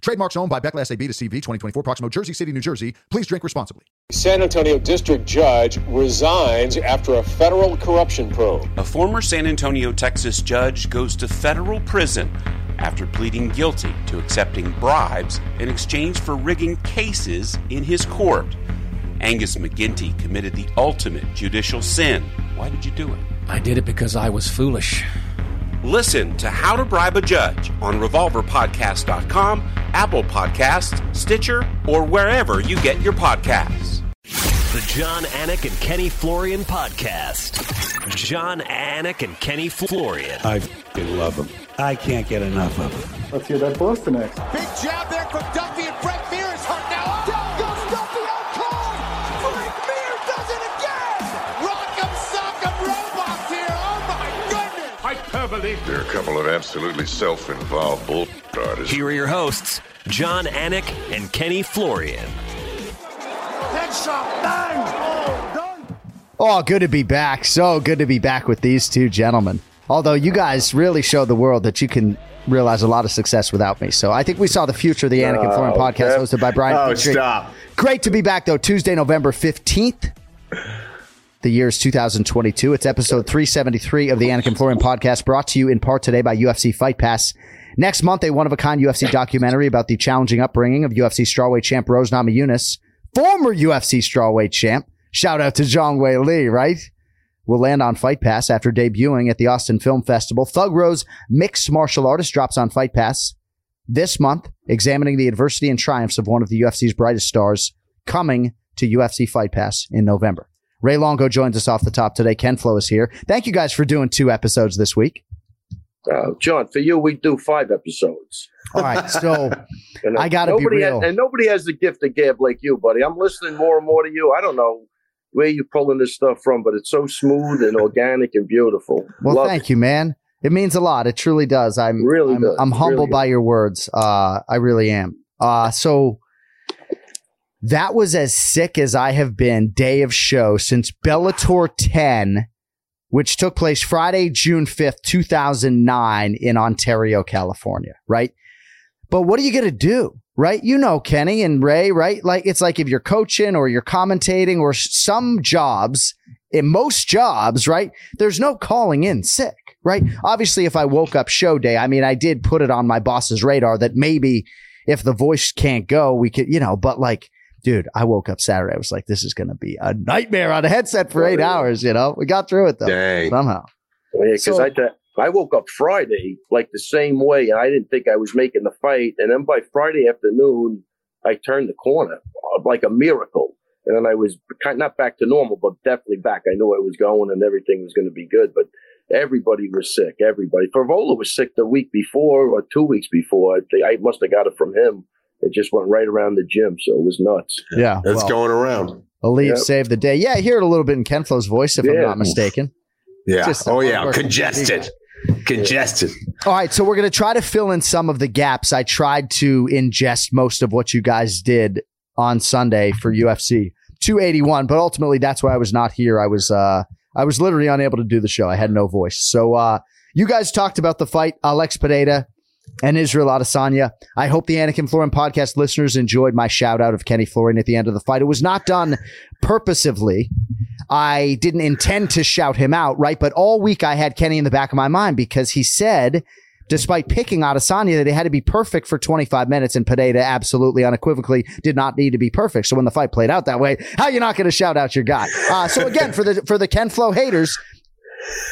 Trademarks owned by Beckless AB to CV 2024, Proximo, Jersey City, New Jersey. Please drink responsibly. San Antonio district judge resigns after a federal corruption probe. A former San Antonio, Texas judge goes to federal prison after pleading guilty to accepting bribes in exchange for rigging cases in his court. Angus McGinty committed the ultimate judicial sin. Why did you do it? I did it because I was foolish. Listen to How to Bribe a Judge on RevolverPodcast.com, Apple Podcasts, Stitcher, or wherever you get your podcasts. The Jon Anik and Kenny Florian podcast. Jon Anik and Kenny Florian. I love them. I can't get enough of them. Let's hear that Boston next. Big jab there from Duffy Hyperbole. There are a couple of absolutely self-involved bull artists. Here are your hosts, Jon Anik and Kenny Florian. Headshot. Bang. Oh. Oh, good to be back. So good to be back with these two gentlemen. Although you guys really showed the world that you can realize a lot of success without me. So I think we saw the future of the Anik and Florian oh, podcast hosted by Brian. Oh, Petrie. stop. Great to be back though. Tuesday, November 15th. The year is 2022. It's episode 373 of the Anik Florian podcast brought to you in part today by UFC Fight Pass. Next month, a one of a kind UFC documentary about the challenging upbringing of UFC strawweight champ Rose Namajunas, former UFC strawweight champ. Shout out to Zhang Weili, right? will land on Fight Pass after debuting at the Austin Film Festival. Thug Rose, mixed martial artist, drops on Fight Pass this month, examining the adversity and triumphs of one of the UFC's brightest stars, coming to UFC Fight Pass in November. Ray Longo joins us off the top today. Ken Flo is here. Thank you guys for doing two episodes this week. Uh, Jon, for you, we do five episodes. All right, so And, uh, I got to be nobody real. Has, and nobody has the gift of gab like you, buddy. I'm listening more and more to you. I don't know where you're pulling this stuff from, but it's so smooth and organic and beautiful. Well, Love thank it. you, man. It means a lot. It truly does. I'm Really I'm, does. I'm humbled Really by your words. Uh, I really am. Uh, so that was as sick as I have been day of show since Bellator 10, which took place Friday, June 5th, 2009 in Ontario, California, right? But what are you going to do? Right? You know, Kenny and Ray, right? Like, it's like if you're coaching or you're commentating or some jobs, in most jobs, right? There's no calling in sick, right? Obviously, if I woke up show day, I mean, I did put it on my boss's radar that maybe if the voice can't go, we could, you know, but like, dude, I woke up Saturday. I was like, this is going to be a nightmare on a headset for eight hours, you know? We got through it though. Dang. Somehow. Yeah, because So- I th- I woke up Friday like the same way, and I didn't think I was making the fight. And then by Friday afternoon, I turned the corner uh, like a miracle, and then I was kind of not back to normal, but definitely back. I knew I was going, and everything was going to be good. But everybody was sick. Everybody. Favola was sick the week before or two weeks before. I, think I must have got it from him. It just went right around the gym, so it was nuts. Yeah. It's well, going around. Aleve Yep. saved the day. Yeah, I hear it a little bit in Ken Flo's voice, if I'm not mistaken. Yeah. Just oh yeah. Congested. Congested. All right, so we're going to try to fill in some of the gaps. I tried to ingest most of what you guys did on Sunday for UFC 281, but ultimately that's why I was not here. I was uh I was literally unable to do the show. I had no voice. So uh you guys talked about the fight Alex Pereira and Israel Adesanya. I hope the Anik Florian podcast listeners enjoyed my shout out of Kenny Florian at the end of the fight. It was not done purposively. I didn't intend to shout him out, right? But all week I had Kenny in the back of my mind because he said, despite picking Adesanya, that it had to be perfect for 25 minutes, and Pereira absolutely unequivocally did not need to be perfect. So when the fight played out that way, how you not going to shout out your guy? Uh, so again, for the for the Ken Flo haters,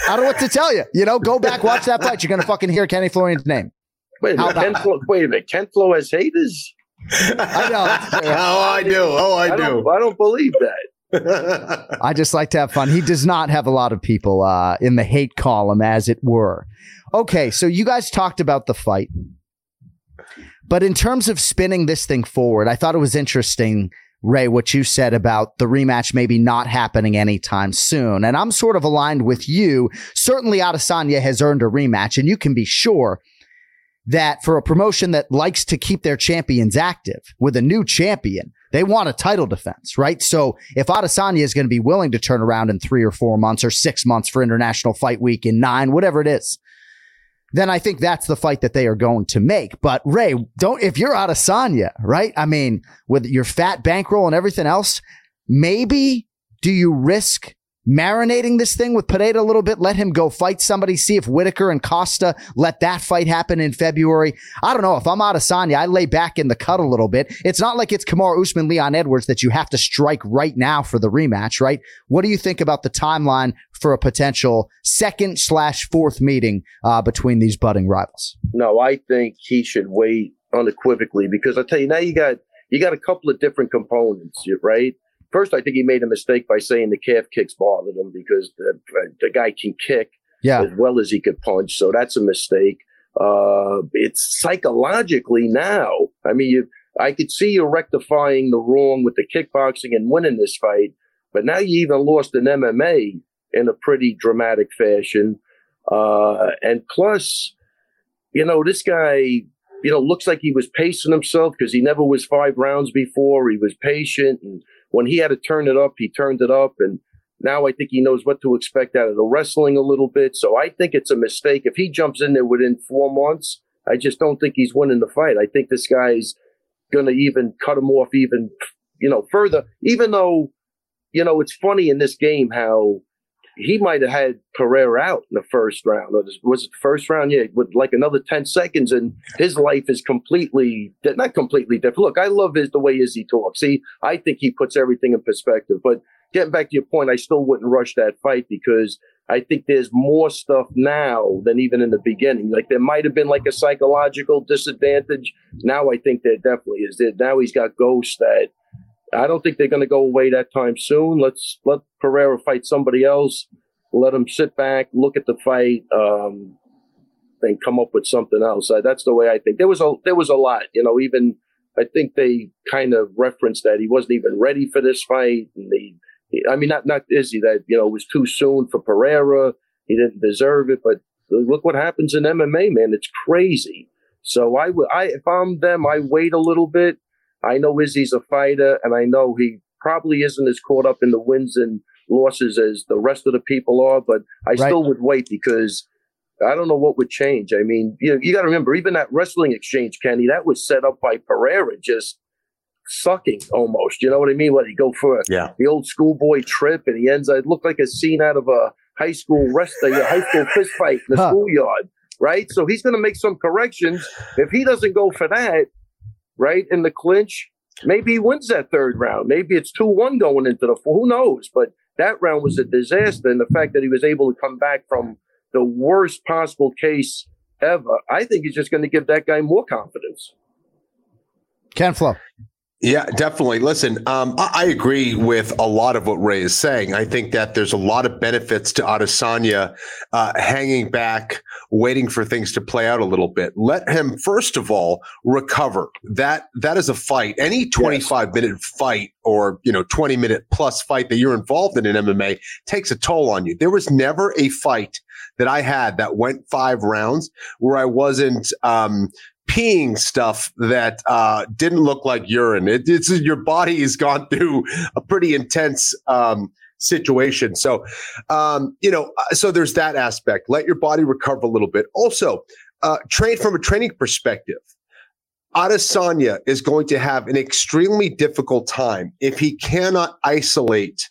I don't know what to tell you. You know, go back, watch that fight. You're going to fucking hear Kenny Florian's name. Wait a minute, Ken Flo, wait a minute. Ken Flo has haters. I know. oh, I do. Oh, I, I do. don't, I don't believe that. I just like to have fun. He does not have a lot of people uh, in the hate column, as it were. Okay, so you guys talked about the fight. But in terms of spinning this thing forward, I thought it was interesting Ray, what you said about the rematch maybe not happening anytime soon. And I'm sort of aligned with you. Certainly Adesanya has earned a rematch and you can be sure that for a promotion that likes to keep their champions active with a new champion, they want a title defense, right? So if Adesanya is going to be willing to turn around in three or four months or six months for International Fight Week in nine, whatever it is, then I think that's the fight that they are going to make. But Ray, don't, if you're Adesanya, right? I mean, with your fat bankroll and everything else, maybe do you risk marinating this thing with Pereira a little bit, let him go fight somebody, see if Whitaker and Costa let that fight happen in February. I don't know. If I'm Adesanya, I lay back in the cut a little bit. It's not like it's Kamaru Usman, Leon Edwards that you have to strike right now for the rematch, right? What do you think about the timeline for a potential second slash fourth meeting uh, between these budding rivals? No, I think he should wait unequivocally because I tell you now you got you got a couple of different components, right? First, I think he made a mistake by saying the calf kicks bothered him because the, the guy can kick yeah. as well as he could punch. So that's a mistake. Uh, it's psychologically now. I mean, you, I could see you rectifying the wrong with the kickboxing and winning this fight, but now you even lost an MMA in a pretty dramatic fashion. Uh, and plus, you know, this guy, you know, looks like he was pacing himself because he never was five rounds before. He was patient and when he had to turn it up, he turned it up. And now I think he knows what to expect out of the wrestling a little bit. So I think it's a mistake. If he jumps in there within four months, I just don't think he's winning the fight. I think this guy's going to even cut him off even, you know, further, even though, you know, it's funny in this game how he might have had Pereira out in the first round. Was it the first round? Yeah, with like another 10 seconds, and his life is completely, not completely different. Look, I love his, the way Izzy talks. See, I think he puts everything in perspective. But getting back to your point, I still wouldn't rush that fight because I think there's more stuff now than even in the beginning. Like there might have been like a psychological disadvantage. Now I think there definitely is. Now he's got ghosts that I don't think they're going to go away that time soon. Let's let Pereira fight somebody else. Let him sit back, look at the fight, um, and come up with something else. Uh, that's the way I think. There was a there was a lot, you know. Even I think they kind of referenced that he wasn't even ready for this fight, and they, I mean, not not Izzy that you know it was too soon for Pereira. He didn't deserve it, but look what happens in MMA, man. It's crazy. So I would, I if I'm them, I wait a little bit I know Izzy's a fighter, and I know he probably isn't as caught up in the wins and losses as the rest of the people are, but I right. still would wait because I don't know what would change. I mean, you, you got to remember, even that wrestling exchange, Kenny, that was set up by Pereira just sucking almost. You know what I mean? What he go for yeah. the old schoolboy trip, and he ends. Up it looked like a scene out of a high school rest, a high school fist fight in the huh. schoolyard, right? So he's going to make some corrections. If he doesn't go for that, right, in the clinch, maybe he wins that third round. Maybe it's 2 1 going into the four. Who knows? But that round was a disaster. And the fact that he was able to come back from the worst possible case ever, I think he's just going to give that guy more confidence. Ken Flo. Yeah, definitely. Listen, um, I, I, agree with a lot of what Ray is saying. I think that there's a lot of benefits to Adesanya uh, hanging back, waiting for things to play out a little bit. Let him first of all recover. That that is a fight. Any 25 yes. minute fight or you know 20 minute plus fight that you're involved in in MMA takes a toll on you. There was never a fight that I had that went five rounds where I wasn't um, peeing stuff that uh, didn't look like urine. It, it's your body has gone through a pretty intense um, situation. So, um, you know, uh, so there's that aspect. Let your body recover a little bit. Also, uh, train from a training perspective. Adesanya is going to have an extremely difficult time if he cannot isolate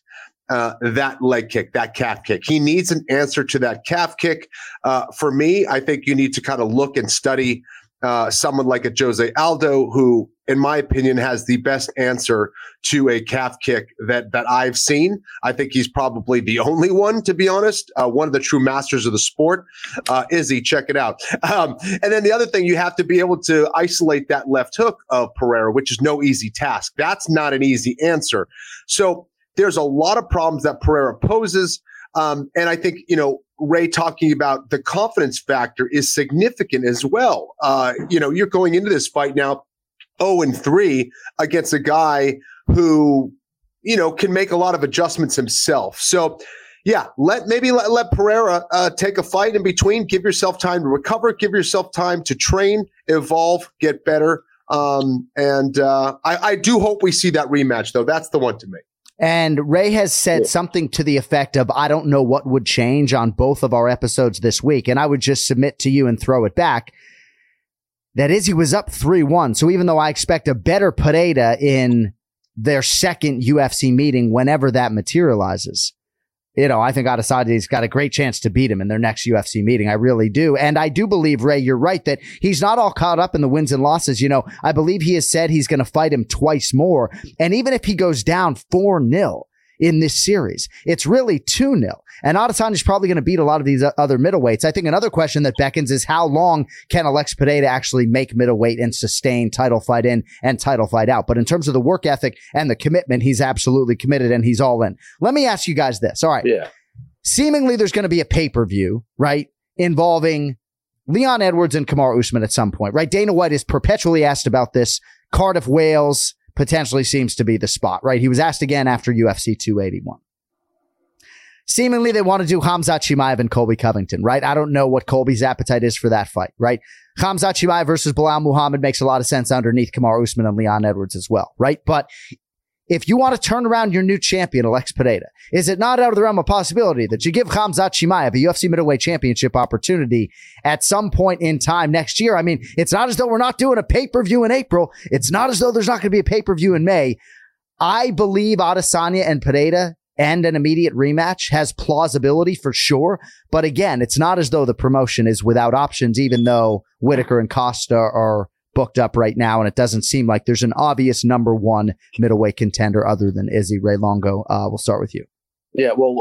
uh, that leg kick, that calf kick. He needs an answer to that calf kick. Uh, for me, I think you need to kind of look and study uh, someone like a Jose Aldo, who, in my opinion, has the best answer to a calf kick that that I've seen. I think he's probably the only one, to be honest. Uh, one of the true masters of the sport. Uh, Izzy, check it out. Um, and then the other thing, you have to be able to isolate that left hook of Pereira, which is no easy task. That's not an easy answer. So there's a lot of problems that Pereira poses. Um, and I think, you know, Ray talking about the confidence factor is significant as well. Uh, you know, you're going into this fight now 0 and 3 against a guy who, you know, can make a lot of adjustments himself. So, yeah, let maybe let, let Pereira uh, take a fight in between. Give yourself time to recover. Give yourself time to train, evolve, get better. Um, and uh, I, I do hope we see that rematch, though. That's the one to me. And Ray has said something to the effect of, I don't know what would change on both of our episodes this week. And I would just submit to you and throw it back. That Izzy was up 3 1. So even though I expect a better Pereira in their second UFC meeting, whenever that materializes, you know, I think Adesanya's got a great chance to beat him in their next UFC meeting. I really do. And I do believe, Ray, you're right that he's not all caught up in the wins and losses. You know, I believe he has said he's going to fight him twice more. And even if he goes down 4 0 in this series, it's really 2 0. And Adesanya's probably going to beat a lot of these other middleweights. I think another question that beckons is how long can Alex Pereira actually make middleweight and sustain title fight in and title fight out? But in terms of the work ethic and the commitment, he's absolutely committed and he's all in. Let me ask you guys this. All right. Yeah. Seemingly there's going to be a pay per view, right? Involving Leon Edwards and Kamaru Usman at some point, right? Dana White is perpetually asked about this. Cardiff, Wales potentially seems to be the spot, right? He was asked again after UFC 281. Seemingly, they want to do Hamzat Chimaev and Colby Covington, right? I don't know what Colby's appetite is for that fight, right? Hamzat Chimaev versus Belal Muhammad makes a lot of sense underneath Kamaru Usman and Leon Edwards as well, right? But if you want to turn around your new champion, Alex Pereira, is it not out of the realm of possibility that you give Hamzat Chimaev a UFC middleweight championship opportunity at some point in time next year? I mean, it's not as though we're not doing a pay per view in April. It's not as though there's not going to be a pay per view in May. I believe Adesanya and Pereira and an immediate rematch has plausibility for sure. But again, it's not as though the promotion is without options, even though Whitaker and Costa are booked up right now. And it doesn't seem like there's an obvious number one middleweight contender other than Izzy Ray Longo. Uh, we'll start with you. Yeah, well,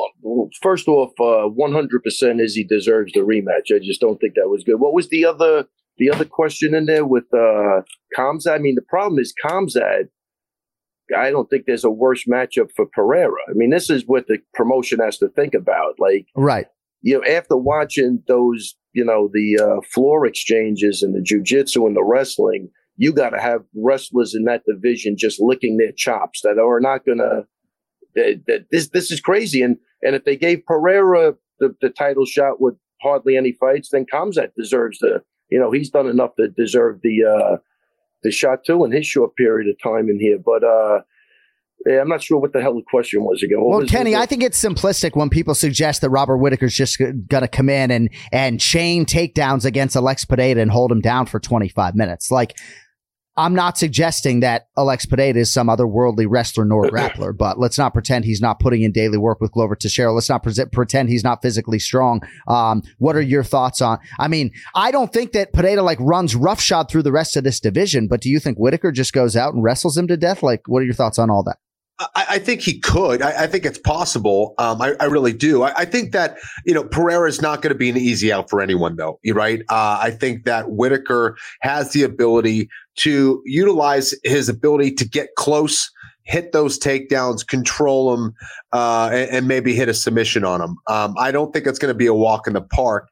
first off, uh, 100% Izzy deserves the rematch. I just don't think that was good. What was the other the other question in there with uh, Khamzat? I mean, the problem is Khamzat I don't think there's a worse matchup for Pereira. I mean, this is what the promotion has to think about. Like, right. You know, after watching those, you know, the uh, floor exchanges and the jujitsu and the wrestling, you got to have wrestlers in that division just licking their chops that are not going to. That this this is crazy, and and if they gave Pereira the, the title shot with hardly any fights, then Khamzat deserves the. You know, he's done enough to deserve the uh, the shot too in his short period of time in here. But uh, yeah, I'm not sure what the hell the question was again. What well, Kenny, I think it's simplistic when people suggest that Robert Whitaker's just going to come in and and chain takedowns against Alex Pereira and hold him down for 25 minutes. Like I'm not suggesting that Alex Pereira is some otherworldly wrestler nor grappler, but let's not pretend he's not putting in daily work with Glover Teixeira. Let's not pre- pretend he's not physically strong. Um, what are your thoughts on? I mean, I don't think that Pereira like runs roughshod through the rest of this division, but do you think Whitaker just goes out and wrestles him to death? Like, what are your thoughts on all that? I, I, think he could. I, I think it's possible. Um, I, I, really do. I, think that you know Pereira is not going to be an easy out for anyone, though. Right. Uh, I think that Whitaker has the ability to utilize his ability to get close, hit those takedowns, control them, uh, and, and, maybe hit a submission on him. Um, I don't think it's going to be a walk in the park.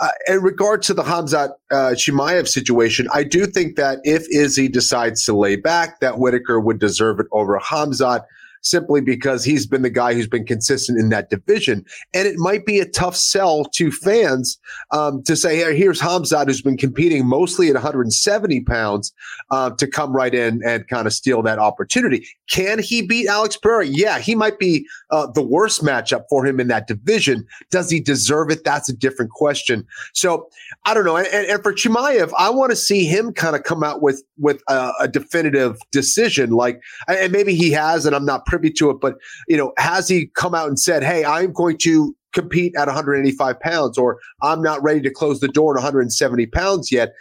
Uh, in regard to the Hamzat uh, Chimaev situation, I do think that if Izzy decides to lay back, that Whitaker would deserve it over Hamzat simply because he's been the guy who's been consistent in that division. And it might be a tough sell to fans um, to say, hey, here's Hamzat, who's been competing mostly at 170 pounds, uh, to come right in and kind of steal that opportunity. Can he beat Alex Pereira? Yeah, he might be uh, the worst matchup for him in that division. Does he deserve it? That's a different question. So I don't know. And, and for Chimaev, I want to see him kind of come out with with a, a definitive decision. Like, and maybe he has, and I'm not privy to it, but you know, has he come out and said, "Hey, I'm going to compete at 185 pounds," or "I'm not ready to close the door at 170 pounds yet"?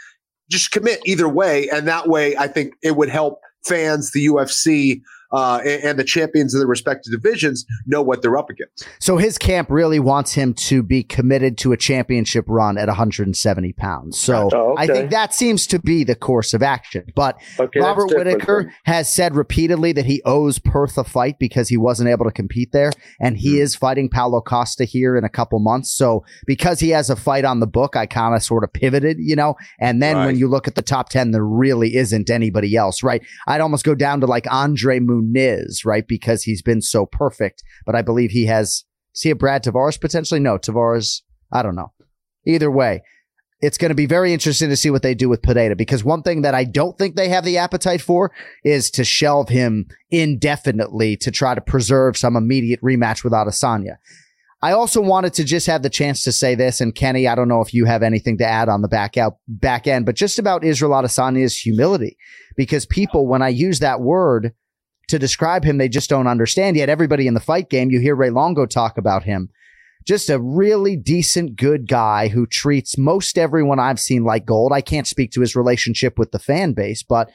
Just commit either way, and that way, I think it would help fans, the UFC, uh, and, and, the champions of the respective divisions know what they're up against. So his camp really wants him to be committed to a championship run at 170 pounds. So oh, okay. I think that seems to be the course of action. But okay, Robert Whitaker has said repeatedly that he owes Perth a fight because he wasn't able to compete there, and he mm. is fighting Paulo Costa here in a couple months. So because he has a fight on the book, I kind of sort of pivoted, you know. And then right. when you look at the top 10, there really isn't anybody else, right? I'd almost go down to like Andre Muniz Muniz, right? Because he's been so perfect. But I believe he has, see a Brad Tavares potentially? No, Tavares, I don't know. Either way, it's going to be very interesting to see what they do with Pereira because one thing that I don't think they have the appetite for is to shelve him indefinitely to try to preserve some immediate rematch with Adesanya. I also wanted to just have the chance to say this, and Kenny, I don't know if you have anything to add on the back out back end, but just about Israel Adesanya's humility, because people, when I use that word to describe him, they just don't understand. Yet everybody in the fight game, you hear Ray Longo talk about him just a really decent, good guy who treats most everyone I've seen like gold. I can't speak to his relationship with the fan base, but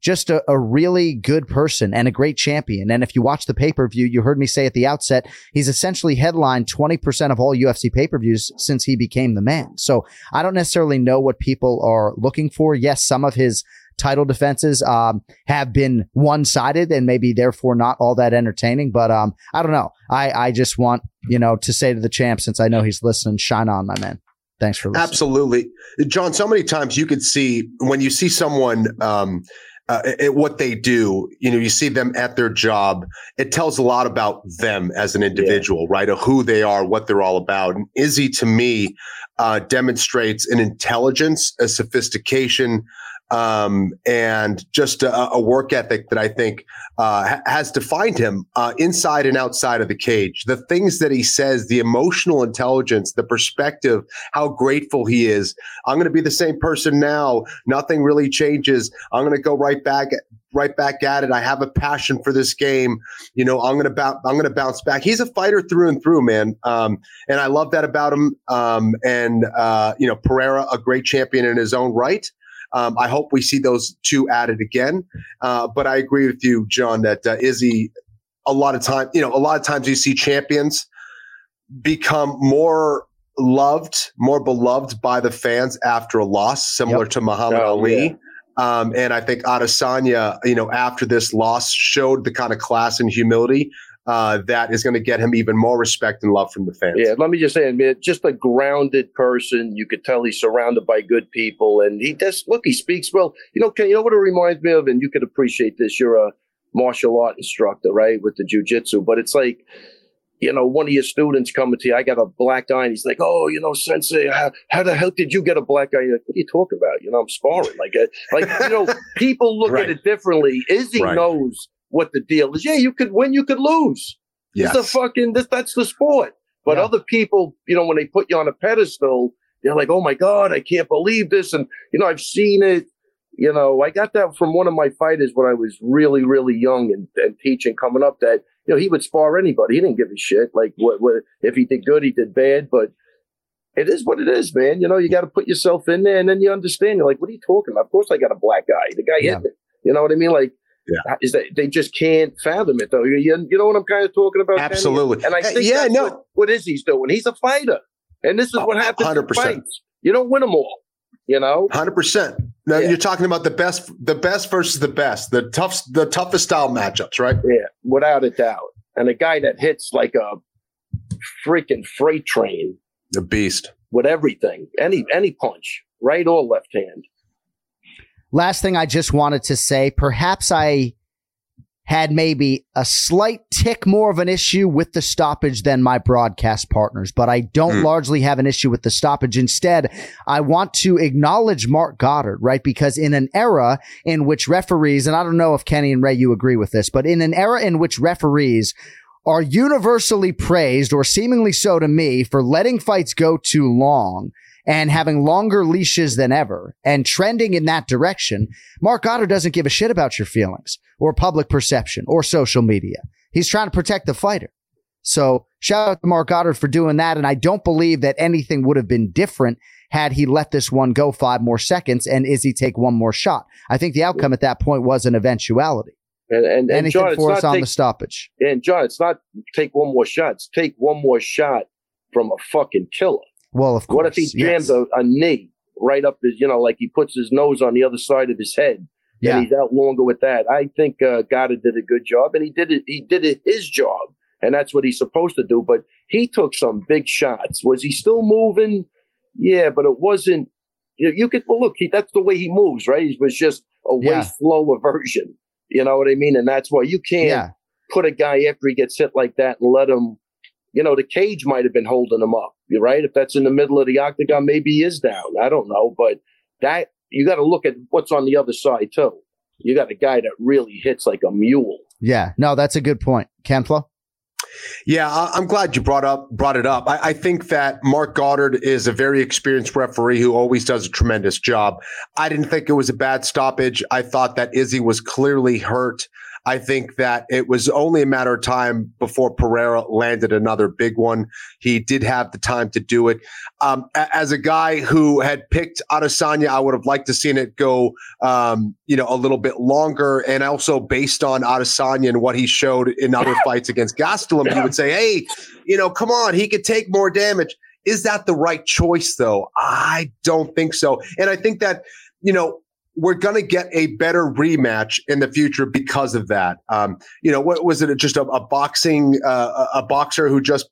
just a, a really good person and a great champion. And if you watch the pay per view, you heard me say at the outset, he's essentially headlined 20% of all UFC pay per views since he became the man. So I don't necessarily know what people are looking for. Yes, some of his title defenses um, have been one sided and maybe therefore not all that entertaining. But um, I don't know. I, I just want, you know, to say to the champ, since I know he's listening, shine on, my man. Thanks for listening. Absolutely. Jon, so many times you could see when you see someone, um, uh, it, what they do, you know, you see them at their job. It tells a lot about them as an individual, yeah. right? Of who they are, what they're all about. And Izzy, to me, uh, demonstrates an intelligence, a sophistication, um, and just a, a, work ethic that I think uh, has defined him uh, inside and outside of the cage. The things that he says, the emotional intelligence, the perspective, how grateful he is. I'm going to be the same person now. Nothing really changes. I'm going to go right back. Right back at it. I have a passion for this game. You know, I'm gonna bounce. I'm gonna bounce back. He's a fighter through and through, man. Um, and I love that about him. Um, and uh, you know, Pereira, a great champion in his own right. Um, I hope we see those two added again. Uh, but I agree with you, Jon, that uh, Izzy, a lot of time, you know, a lot of times you see champions become more loved, more beloved by the fans after a loss, similar yep. to Muhammad oh, Ali. Yeah. Um, and I think Adesanya, you know, after this loss, showed the kind of class and humility uh, that is going to get him even more respect and love from the fans. Yeah, let me just say, man, just a grounded person. You could tell he's surrounded by good people, and he does. Look, he speaks well. You know, you know what it reminds me of, and you could appreciate this. You're a martial art instructor, right, with the jujitsu, but it's like. You know, one of your students coming to you, I got a black eye, and he's like, "Oh, you know, Sensei, how, how the hell did you get a black eye?" Like, what are you talking about? You know, I'm sparring. Like, uh, like you know, people look right. at it differently. Izzy right. knows what the deal is. Yeah, you could win, you could lose. Yes. It's a fucking this, that's the sport. But yeah. other people, you know, when they put you on a pedestal, they're like, "Oh my god, I can't believe this!" And you know, I've seen it. You know, I got that from one of my fighters when I was really, really young and, and teaching coming up. That you know, he would spar anybody. He didn't give a shit. Like, what, what if he did good, he did bad. But it is what it is, man. You know, you got to put yourself in there, and then you understand. You're like, "What are you talking about?" Of course, I got a black guy. The guy yeah. hit me. You know what I mean? Like, yeah. Is that they just can't fathom it though? You, you know what I'm kind of talking about? Absolutely. And I think yeah, no. What, what is he doing? He's a fighter, and this is oh, what happens. Hundred percent. You don't win them all. You know, hundred percent. Now yeah. you're talking about the best, the best versus the best, the tough, the toughest style matchups, right? Yeah, without a doubt. And a guy that hits like a freaking freight train, the beast, with everything, any any punch, right or left hand. Last thing I just wanted to say, perhaps I had maybe a slight tick more of an issue with the stoppage than my broadcast partners, but I don't mm. largely have an issue with the stoppage. Instead, I want to acknowledge Marc Goddard, right? Because in an era in which referees, and I don't know if Kenny and Ray, you agree with this, but in an era in which referees are universally praised or seemingly so to me for letting fights go too long and having longer leashes than ever and trending in that direction, Marc Goddard doesn't give a shit about your feelings or public perception or social media. He's trying to protect the fighter. So shout out to Marc Goddard for doing that. And I don't believe that anything would have been different had he let this one go five more seconds and Izzy take one more shot. I think the outcome at that point was an eventuality. And, and, and anything Jon, for us on take, the stoppage. And Jon, it's not take one more shot. It's take one more shot from a fucking killer. Well, of course. What if he jams yes. a, a, knee right up his, you know, like he puts his nose on the other side of his head yeah. and he's out longer with that? I think uh, Goddard did a good job and he did it. He did it his job and that's what he's supposed to do. But he took some big shots. Was he still moving? Yeah, but it wasn't. You, know, you could well look. He, that's the way he moves, right? He was just a yeah. waist flow aversion. You know what I mean? And that's why you can't Yeah. put a guy after he gets hit like that and let him. You know, the cage might have been holding him up. You're right. If that's in the middle of the octagon, maybe he is down. I don't know, but that you got to look at what's on the other side too. You got a guy that really hits like a mule. Yeah. No, that's a good point. Ken Flo? Yeah, I- I'm glad you brought up brought it up. I, I think that Marc Goddard is a very experienced referee who always does a tremendous job. I didn't think it was a bad stoppage. I thought that Izzy was clearly hurt. I think that it was only a matter of time before Pereira landed another big one. He did have the time to do it. Um, as a guy who had picked Adesanya, I would have liked to seen it go, um, you know, a little bit longer. And also based on Adesanya and what he showed in other fights against Gastelum, you would say, hey, you know, come on, he could take more damage. Is that the right choice, though? I don't think so. And I think that, you know, we're going to get a better rematch in the future because of that. Um, you know, what was it? Just a, a boxing, uh, a boxer who just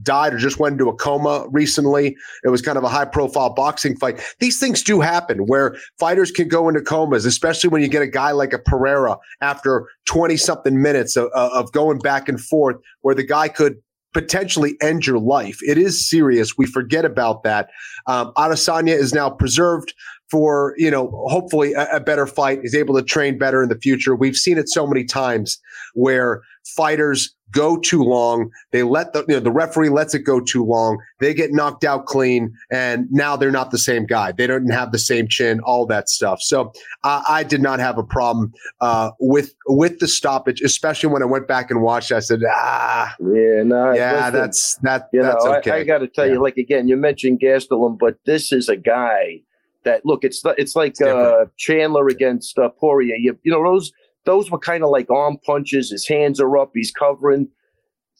died or just went into a coma recently. It was kind of a high profile boxing fight. These things do happen where fighters can go into comas, especially when you get a guy like a Pereira after 20 something minutes of, of going back and forth where the guy could potentially end your life. It is serious. We forget about that. Um, Adesanya is now preserved for, you know, hopefully a, a better fight. is able to train better in the future. We've seen it so many times where fighters go too long. They let the, you know, the referee lets it go too long. They get knocked out clean and now they're not the same guy. They don't have the same chin, all that stuff. So I, I did not have a problem, uh, with, with the stoppage, especially when I went back and watched. I said, ah, Yeah, no, yeah, listen, that's, that, you that's know, okay. I, I got to tell you, like again, you mentioned Gastelum, but this is a guy that look. It's it's like uh, Chandler against uh, Poirier. You, you know those those were kind of like arm punches. His hands are up. He's covering.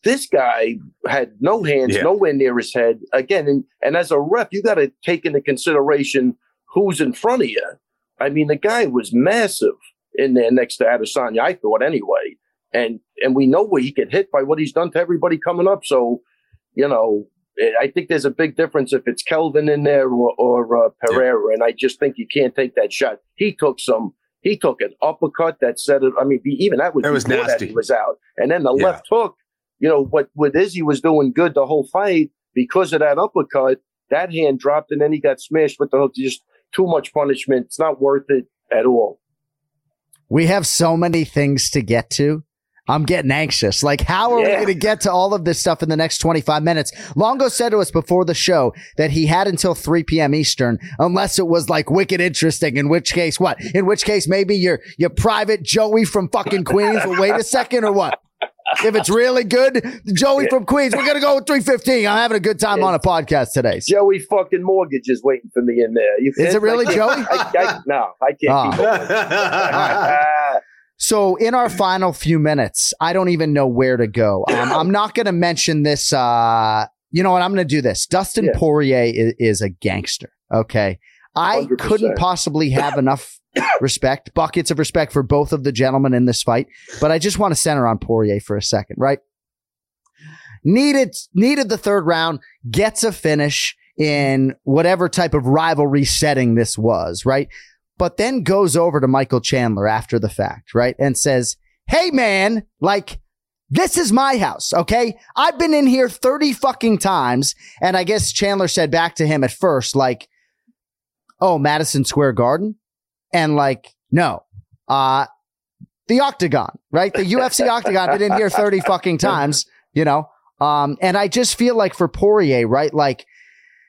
This guy had no hands, Yeah. nowhere near his head. Again, and, and as a ref, you got to take into consideration who's in front of you. I mean, the guy was massive in there next to Adesanya. I thought anyway, and and we know where he get hit by what he's done to everybody coming up. So, you know, I think there's a big difference if it's Kelvin in there or, or uh, Pereira, and I just think you can't take that shot. He took some. He took an uppercut that said it. I mean, even that was It was before that nasty. he was out, and then the Yeah. left hook. You know what? What Izzy was doing good the whole fight because of that uppercut. That hand dropped, and then he got smashed with the hook. Just too much punishment. It's not worth it at all. We have so many things to get to. I'm getting anxious. Like, how are we going to get to all of this stuff in the next 25 minutes? Longo said to us before the show that he had until 3 p.m. Eastern, unless it was like wicked interesting. In which case, what? In which case, maybe your your private Joey from fucking Queens will wait a second or what? If it's really good, Joey from Queens, we're gonna go with 315. I'm having a good time on a podcast today. Joey fucking mortgage is waiting for me in there. You, Is it really I Joey? I, I, no, I can't. Ah. keep up. So in our final few minutes, I don't even know where to go. Um, I'm not going to mention this. Uh, you know what? I'm going to do this. Dustin Yeah. Poirier is, is a gangster. Okay. I 100%. couldn't possibly have enough respect, buckets of respect for both of the gentlemen in this fight, but I just want to center on Poirier for a second, right? Needed, needed the third round, gets a finish in whatever type of rivalry setting this was, right? But then goes over to Michael Chandler after the fact, right? And says, Hey man, like, this is my house, okay? I've been in here 30 fucking times. And I guess Chandler said back to him at first, like, oh, Madison Square Garden? And like, no, uh, the octagon, right? The UFC octagon. I've been in here 30 fucking times, you know? Um, and I just feel like for Poirier, right? Like,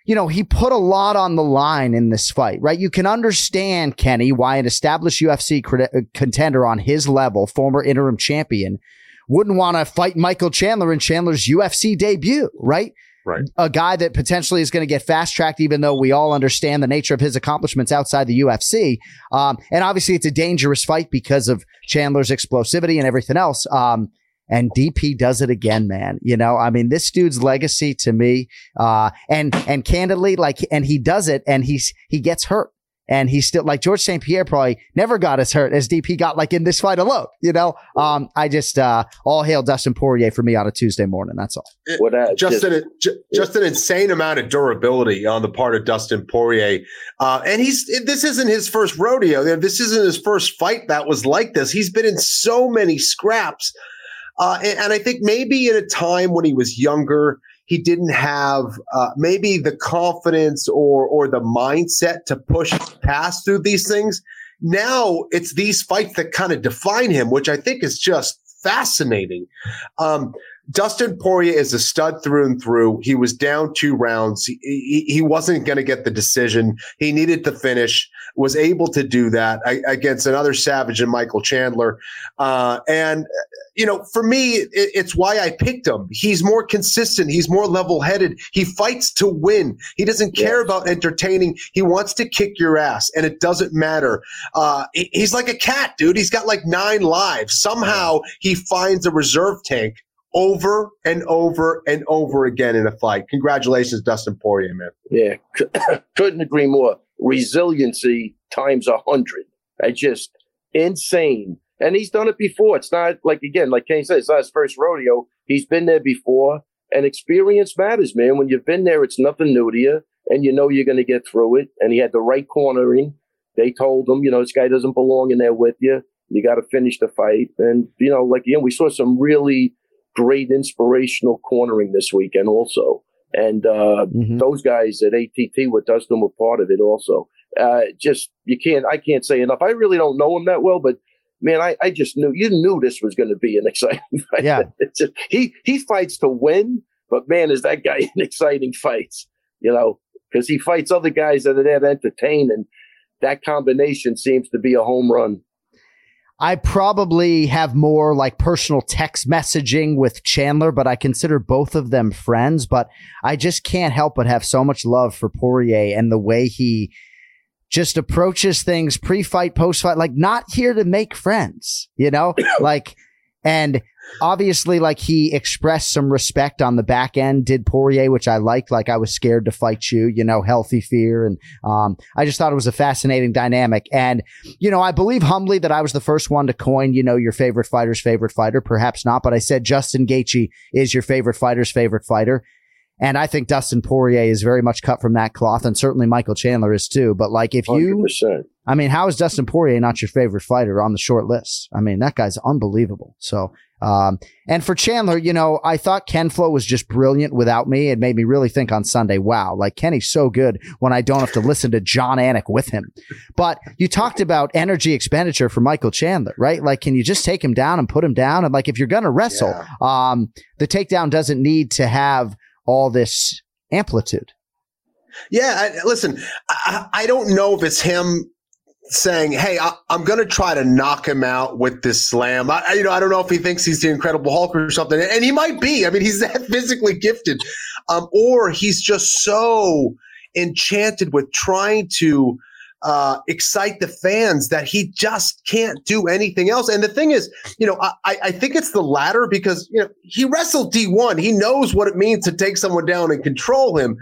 you know, he put a lot on the line in this fight, right? You can understand, Kenny, why an established UFC cred- uh, contender on his level, former interim champion, wouldn't want to fight Michael Chandler in Chandler's UFC debut, right? Right. A guy that potentially is going to get fast tracked, even though we all understand the nature of his accomplishments outside the UFC. Um, and obviously, it's a dangerous fight because of Chandler's explosivity and everything else. Um, and DP does it again, man. You know, I mean, this dude's legacy to me, uh, and, and candidly, like, and he does it and he's, he gets hurt and he's still like George St. Pierre probably never got as hurt as DP got like in this fight alone. You know, um, I just uh, all hail Dustin Poirier for me on a Tuesday morning. That's all. What, uh, just, just- an ju- just an insane amount of durability on the part of Dustin Poirier, uh, and he's this isn't his first rodeo. This isn't his first fight that was like this. He's been in so many scraps, uh, and, and I think maybe at a time when he was younger, he didn't have uh, maybe the confidence or or the mindset to push past through these things. Now it's these fights that kind of define him, which I think is just fascinating. Um, Dustin Poirier is a stud through and through. He was down two rounds. He, he, he wasn't going to get the decision. He needed to finish, was able to do that a- against another savage and Michael Chandler. Uh, and, you know, for me, it, it's why I picked him. He's more consistent. He's more level headed. He fights to win. He doesn't care about entertaining. He wants to kick your ass, and it doesn't matter. Uh, he- he's like a cat, dude. He's got like nine lives. Somehow he finds a reserve tank over and over and over again in a fight. Congratulations, Dustin Poirier, man. Yeah, couldn't agree more. Resiliency times a hundred. I just insane. And he's done it before. It's not like again, like Kane said, it's not his first rodeo. He's been there before. And experience matters, man. When you've been there, it's nothing new to you, and you know you're going to get through it. And he had the right cornering. They told him, you know, this guy doesn't belong in there with you. You got to finish the fight. And you know, like again, we saw some really great inspirational cornering this weekend also. And uh, those guys at ATT with Dustin were part of it also. Uh, just you can't I can't say enough. I really don't know him that well, but man, I, I just knew you knew this was going to be an exciting fight. Yeah. Just, he he fights to win, but man, is that guy in exciting fights, you know, because he fights other guys that are there to entertain, and that combination seems to be a home run. I probably have more like personal text messaging with Chandler, but I consider both of them friends. But I just can't help but have so much love for Poirier and the way he just approaches things pre fight, post fight, like not here to make friends, you know? like, and obviously, like he expressed some respect on the back end, did Poirier, which I liked. Like I was scared to fight you, you know, healthy fear. And, um, I just thought it was a fascinating dynamic. And, you know, I believe humbly that I was the first one to coin, you know, your favorite fighter's favorite fighter. Perhaps not, but I said Justin Gaethje is your favorite fighter's favorite fighter. And I think Dustin Poirier is very much cut from that cloth, and certainly Michael Chandler is too. But like, if you, 100%. I mean, how is Dustin Poirier not your favorite fighter on the short list? I mean, that guy's unbelievable. So, um, and for Chandler, you know, I thought Ken Flo was just brilliant without me. It made me really think on Sunday, wow, like Kenny's so good when I don't have to listen to Jon Anik with him. But you talked about energy expenditure for Michael Chandler, right? Like, can you just take him down and put him down? And like, if you're going to wrestle, um, the takedown doesn't need to have all this amplitude. Yeah, I, listen, I, I don't know if it's him saying, "Hey, I, I'm going to try to knock him out with this slam." I, I- you know, I don't know if he thinks he's the Incredible Hulk or something, and he might be. I mean, he's that physically gifted, um, or he's just so enchanted with trying to uh, excite the fans that he just can't do anything else. And the thing is, you know, I, I think it's the latter because you know he wrestled D1. He knows what it means to take someone down and control him.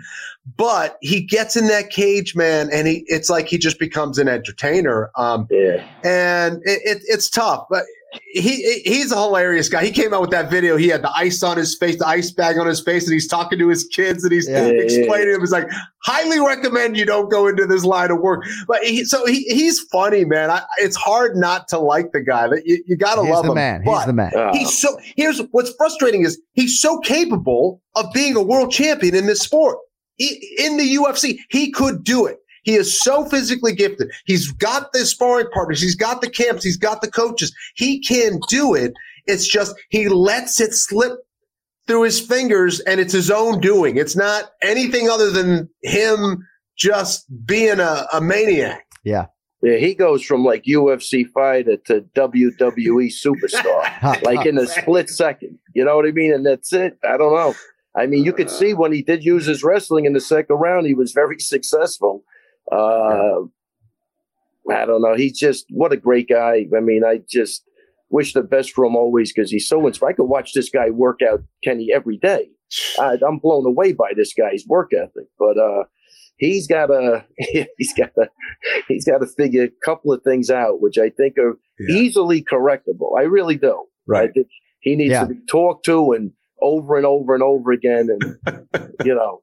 But he gets in that cage, man, and he it's like he just becomes an entertainer. Um, yeah. and it, it, it's tough, but he he's a hilarious guy. He came out with that video. He had the ice on his face, the ice bag on his face, and he's talking to his kids and he's Yeah. Yeah, yeah, explaining him. He's like, highly recommend you don't go into this line of work. But he, so he, he's funny, man. I, it's hard not to like the guy. You, you gotta He's love the him. man. He's the man. He's so. Here's what's frustrating is he's so capable of being a world champion in this sport. He, in the UFC, he could do it. He is so physically gifted. He's got the sparring partners. He's got the camps. He's got the coaches. He can do it. It's just he lets it slip through his fingers and it's his own doing. It's not anything other than him just being a, a maniac. Yeah. Yeah, he goes from like UFC fighter to WWE superstar, like in a split second. You know what I mean? And that's it. I don't know. I mean, you could see when he did use his wrestling in the second round, he was very successful. Uh, I don't know. He's just what a great guy. I mean, I just wish the best for him always because he's so inspired. I could watch this guy work out, Kenny, every day. I, I'm blown away by this guy's work ethic. But uh, he's got a he's got to he's got to figure a couple of things out, which I think are Yeah. easily correctable. I really do. Right. I think he needs Yeah. to be talked to and over and over and over again, and you know,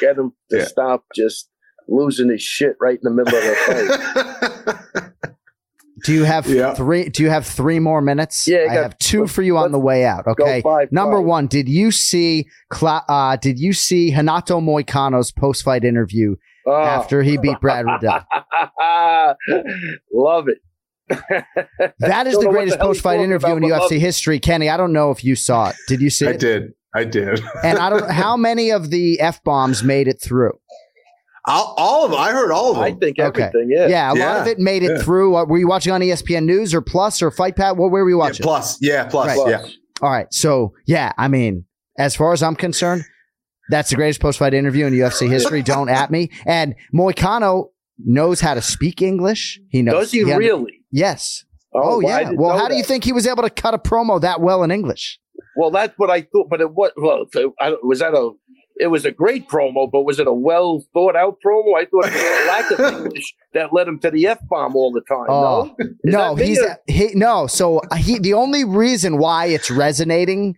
get him to Yeah. stop just losing his shit right in the middle of the fight. Do you have Yeah. three? Do you have three more minutes? Yeah, I I have two for you on the way out. Okay. five, Number five. one, did you see? Uh, did you see Renato Moicano's post-fight interview Oh. after he beat Brad Riddell? Love it. That is the greatest the post-fight interview in UFC love- history. Kenny, I don't know if you saw it. Did you see I it? I did. I did. And I don't. How many of the f bombs made it through? all, all of them. I heard all of them. I think Okay. everything. Yeah. Yeah, a lot of it made it Yeah. through. Uh, Were you watching on ESPN News or Plus or Fight Pat? What where were you Yeah, watching? plus, yeah, plus, Right. Plus. yeah. All right. So yeah, I mean, as far as I'm concerned, that's the greatest post-fight interview in UFC history. Don't at me. And Moicano knows how to speak English. He knows. Does he under- really? Yes. Oh, Oh, well, yeah. Well, how do you think he was able to cut a promo that well in English? Well, that's what I thought. But it was well, was that a? It was a great promo, but was it a well thought out promo? I thought it was a lack of English that led him to the f bomb all the time. Oh, no, no, he's or- he no. So uh, he the only reason why it's resonating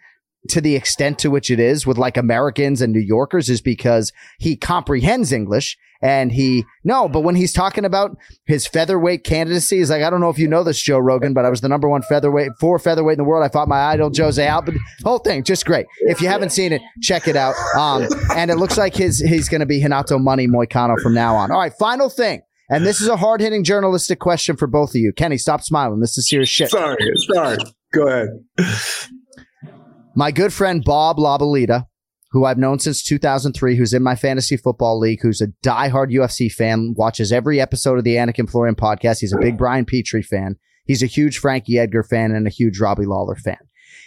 to the extent to which it is with like Americans and New Yorkers is because he comprehends English and he no, but when he's talking about his featherweight candidacy, he's like, I don't know if you know this, Joe Rogan, but I was the number one featherweight, four featherweight in the world. I fought my idol Jose Aldo. Whole thing, just great. If you haven't seen it, check it out. Um, and it looks like his he's going to be Renato Money Moicano from now on. All right, final thing. And this is a hard hitting journalistic question for both of you. Kenny, stop smiling. This is serious shit. Sorry, sorry. Go ahead. My good friend Bob Labalita, who I've known since 2003, who's in my fantasy football league, who's a diehard UFC fan, watches every episode of the Anik and Florian podcast. He's a big Brian Petrie fan. He's a huge Frankie Edgar fan and a huge Robbie Lawler fan.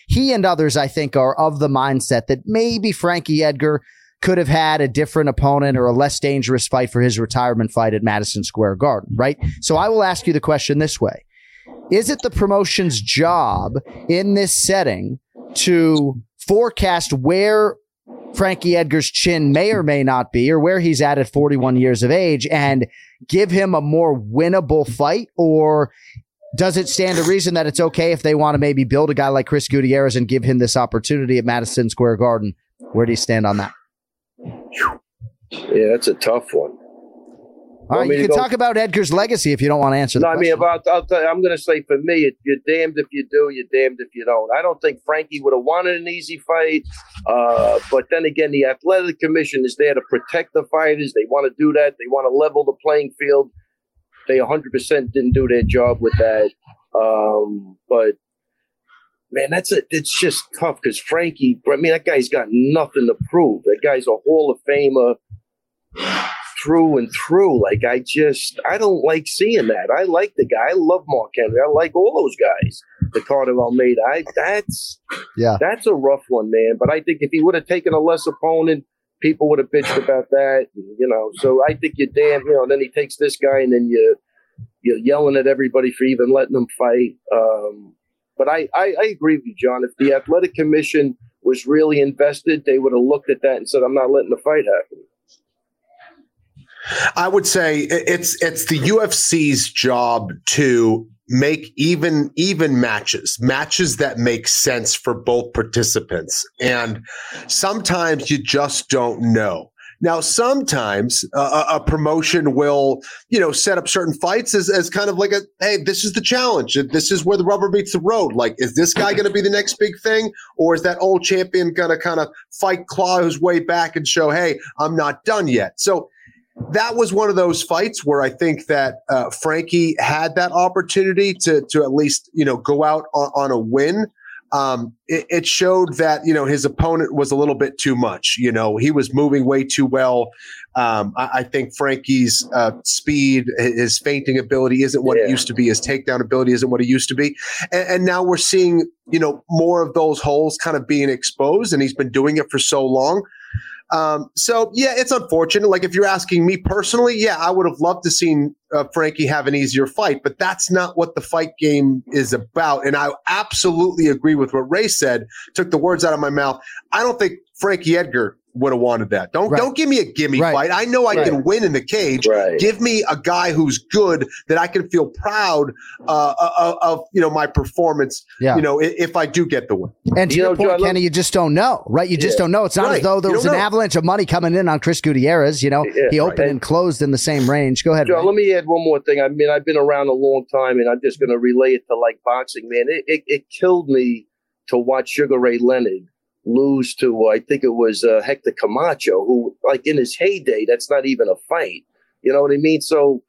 He and others, I think, are of the mindset that maybe Frankie Edgar could have had a different opponent or a less dangerous fight for his retirement fight at Madison Square Garden, right? So I will ask you the question this way. Is it the promotion's job in this setting to forecast where Frankie Edgar's chin may or may not be, or where he's at at 41 years of age, and give him a more winnable fight? Or does it stand to reason that it's okay if they want to maybe build a guy like Chris Gutierrez and give him this opportunity at Madison Square Garden? Where do you stand on that? yeah, that's a tough one. All right, you can go- talk about Edgar's legacy if you don't want to answer No, I mean about. You, I'm going to say for me, you're damned if you do, you're damned if you don't. I don't think Frankie would have wanted an easy fight, uh, but then again, the athletic commission is there to protect the fighters. They want to do that. They want to level the playing field. They 100 percent didn't do their job with that. Um, but man, that's a, it's just tough because Frankie. I mean, that guy's got nothing to prove. That guy's a Hall of Famer through and through. Like I just I don't like seeing that. I like the guy. I love Mark Henry. I like all those guys. Ricardo Almeida. I that's Yeah. that's a rough one, man. But I think if he would have taken a less opponent, people would have bitched about that. You know, so I think you're damn. You know, then he takes this guy, and then you you're yelling at everybody for even letting him fight. Um, but I, I I agree with you, John. If the athletic commission was really invested, they would have looked at that and said, "I'm not letting the fight happen." I would say it's it's the UFC's job to make even even matches matches that make sense for both participants. And sometimes you just don't know. Now sometimes a, a- promotion will you know set up certain fights as, as kind of like a hey this is the challenge. This is where the rubber meets the road. Like is this guy going to be the next big thing? Or is that old champion going to kind of fight claw his way back and show hey i'm not done yet? So that was one of those fights where I think that uh, Frankie had that opportunity to to at least you know go out on, on a win. Um, it, it showed that you know his opponent was a little bit too much. You know he was moving way too well. Um, I, I think Frankie's uh, speed, his feinting ability isn't what it used to be. His takedown ability isn't what it used to be. And, and now we're seeing you know more of those holes kind of being exposed, and he's been doing it for so long. Um, so yeah, it's unfortunate. Like if you're asking me personally, yeah, I would have loved to seen uh, Frankie have an easier fight, but that's not what the fight game is about. And I absolutely agree with what Ray said. Took the words out of my mouth. I don't think Frankie Edgar would have wanted that. Don't Right. don't give me a gimme Right. fight. I know I Right. can win in the cage. Right. Give me a guy who's good that I can feel proud uh, of, of you know my performance. Yeah. You know i- if I do get the win. And to You your know, point, John, let- Kenny, you just don't know, right? You just Yeah. don't know. It's not as though there was an know. avalanche of money coming in on Chris Gutierrez. You know, Yeah, he right. opened and closed in the same range. Go ahead. Joe, Ray. let me add one more thing. I mean, I've been around a long time, and I'm just going to relay it to like boxing, man. It, it, it killed me to watch Sugar Ray Leonard lose to, I think it was uh, Hector Camacho, who, like in his heyday, that's not even a fight. You know what I mean? So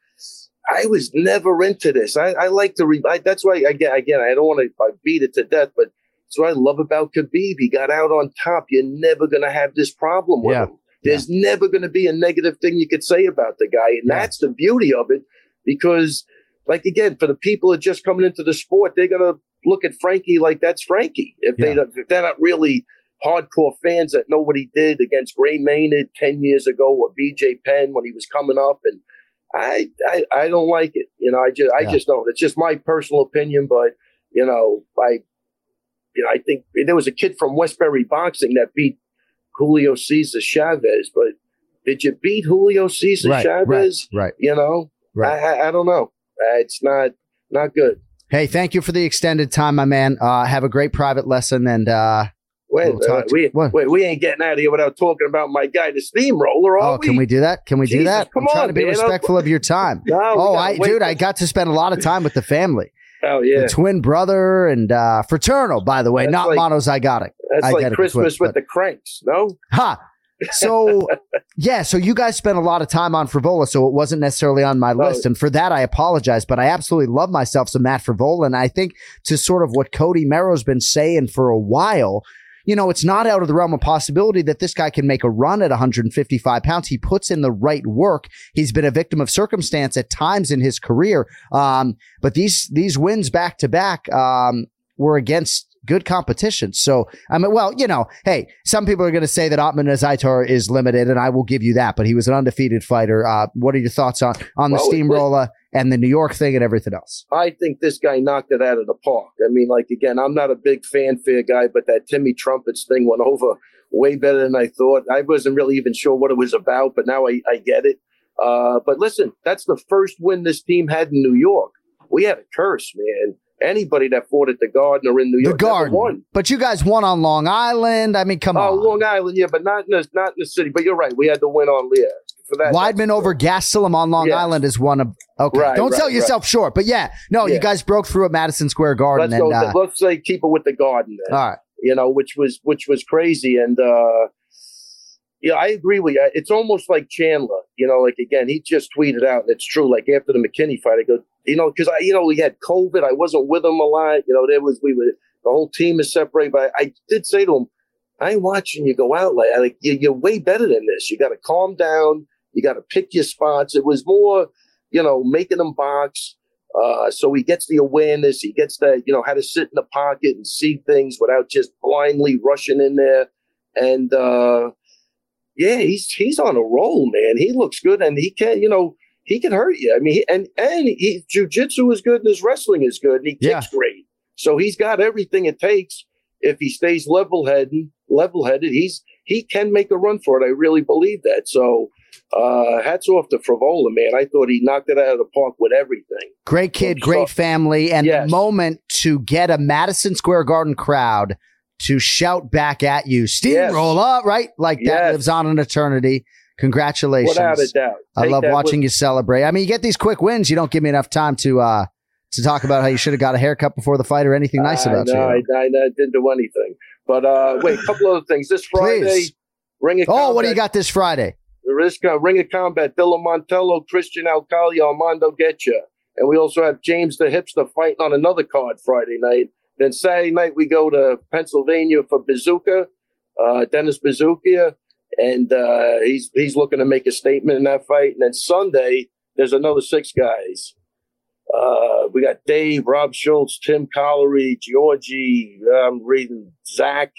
I was never into this. I, I like to, re- I, that's why, again, again, I don't want to beat it to death, but that's what I love about Khabib. He got out on top. You're never going to have this problem with Yeah. him. There's never going to be a negative thing you could say about the guy. And Yeah. that's the beauty of it because, like, again, for the people that are just coming into the sport, they're going to look at Frankie like that's Frankie. If, they, Yeah. if they're not really hardcore fans that know what he did against Gray Maynard 10 years ago or BJ Penn when he was coming up. And I, I, I don't like it. You know, I just, I Yeah. just don't. It's just my personal opinion, but, you know, I, you know, I think there was a kid from Westbury Boxing that beat Julio Cesar Chavez, but did you beat Julio Cesar Right, Chavez? right, right. You know, Right. I, I, I don't know. It's not not good. Hey, thank you for the extended time, my man. Uh, have a great private lesson, and uh, Wait, uh, we, what? wait, we ain't getting out of here without talking about my guy, the steamroller. Are oh, can we do that? Can we do that? come I'm trying on, to be man. respectful of your time. No, oh, I, dude, I got to spend a lot of time with the family. Oh yeah, The twin brother and uh, fraternal, by the way, That's not like- monozygotic. that's like Christmas with but- the cranks. No, Ha. So yeah, so you guys spent a lot of time on Frevola, so it wasn't necessarily on my list, and for that I apologize. But I absolutely love myself some Matt Frevola, and I think to sort of what Cody Merrow's been saying for a while. You know, it's not out of the realm of possibility that this guy can make a run at 155 pounds. He puts in the right work. He's been a victim of circumstance at times in his career. Um, but these, these wins back to back, um, were against good competition. So, I mean, well, you know, hey, some people are going to say that Otman Azaitar is limited, and I will give you that, but he was an undefeated fighter. Uh, what are your thoughts on, on the Well, steamroller and the New York thing and everything else? I think this guy knocked it out of the park. I mean, like again, I'm not a big fanfare guy, but that Timmy Trumpets thing went over way better than I thought. I wasn't really even sure what it was about, but now I, I get it. Uh, but listen, that's the first win this team had in New York. We had a curse, man. Anybody that fought at the Garden or in New The York never Garden. won. But you guys won on Long Island. I mean, come Oh, on. Long Island, yeah, but not in the not in the city. But you're right, we had to win on Leah for that. Weidman over Gastelum on Long Yes. Island is one of okay. Right, Don't right, sell right. yourself short, but yeah, no, you guys broke through at Madison Square Garden, Let's and go. uh, let's say keep it with the Garden. Then. all right, you know, which was which was crazy. And uh yeah, I agree with you. It's almost like Chandler, you know, like again, he just tweeted out, and it's true. Like after the McKinney fight, I go, you know, because I, you know, we had COVID. I wasn't with him a lot. You know, there was we were the whole team is separated. But I did say to him, I ain't watching you go out like like you, you're way better than this. You got to calm down. You got to pick your spots. It was more, you know, making them box. Uh, so he gets the awareness. He gets that, you know, how to sit in the pocket and see things without just blindly rushing in there. And uh, yeah, he's he's on a roll, man. He looks good, and he can, you know, he can hurt you. I mean, he, and and he jujitsu is good, and his wrestling is good, and he Yeah. kicks great. So he's got everything it takes. If he stays level headed, level headed, he's he can make a run for it. I really believe that. So uh, hats off to Frevola, man. I thought he knocked it out of the park with everything. great kid, So- great family, and Yes. the moment to get a Madison Square Garden crowd to shout back at you, steamroller, right? Like that Yes. lives on an eternity. Congratulations. Without a doubt. I love watching with- you celebrate. I mean, you get these quick wins. You don't give me enough time to uh to talk about how you should have got a haircut before the fight or anything nice I about know, you. I, I, I didn't do anything. But uh, wait, a couple other things. This Friday, Please. Ring of Oh, what do you got this Friday? The risk uh, Ring of Combat, Dylan Montello, Christian Alcali, Armando Getcha. And we also have James the Hipster fighting on another card Friday night. Then Saturday night, we go to Pennsylvania for Bazooka, uh, Dennis Bazooka. And uh, he's he's looking to make a statement in that fight. And then Sunday, there's another six guys. Uh, we got Dave, Rob Schultz, Tim Collery, Georgie. I'm reading Zach,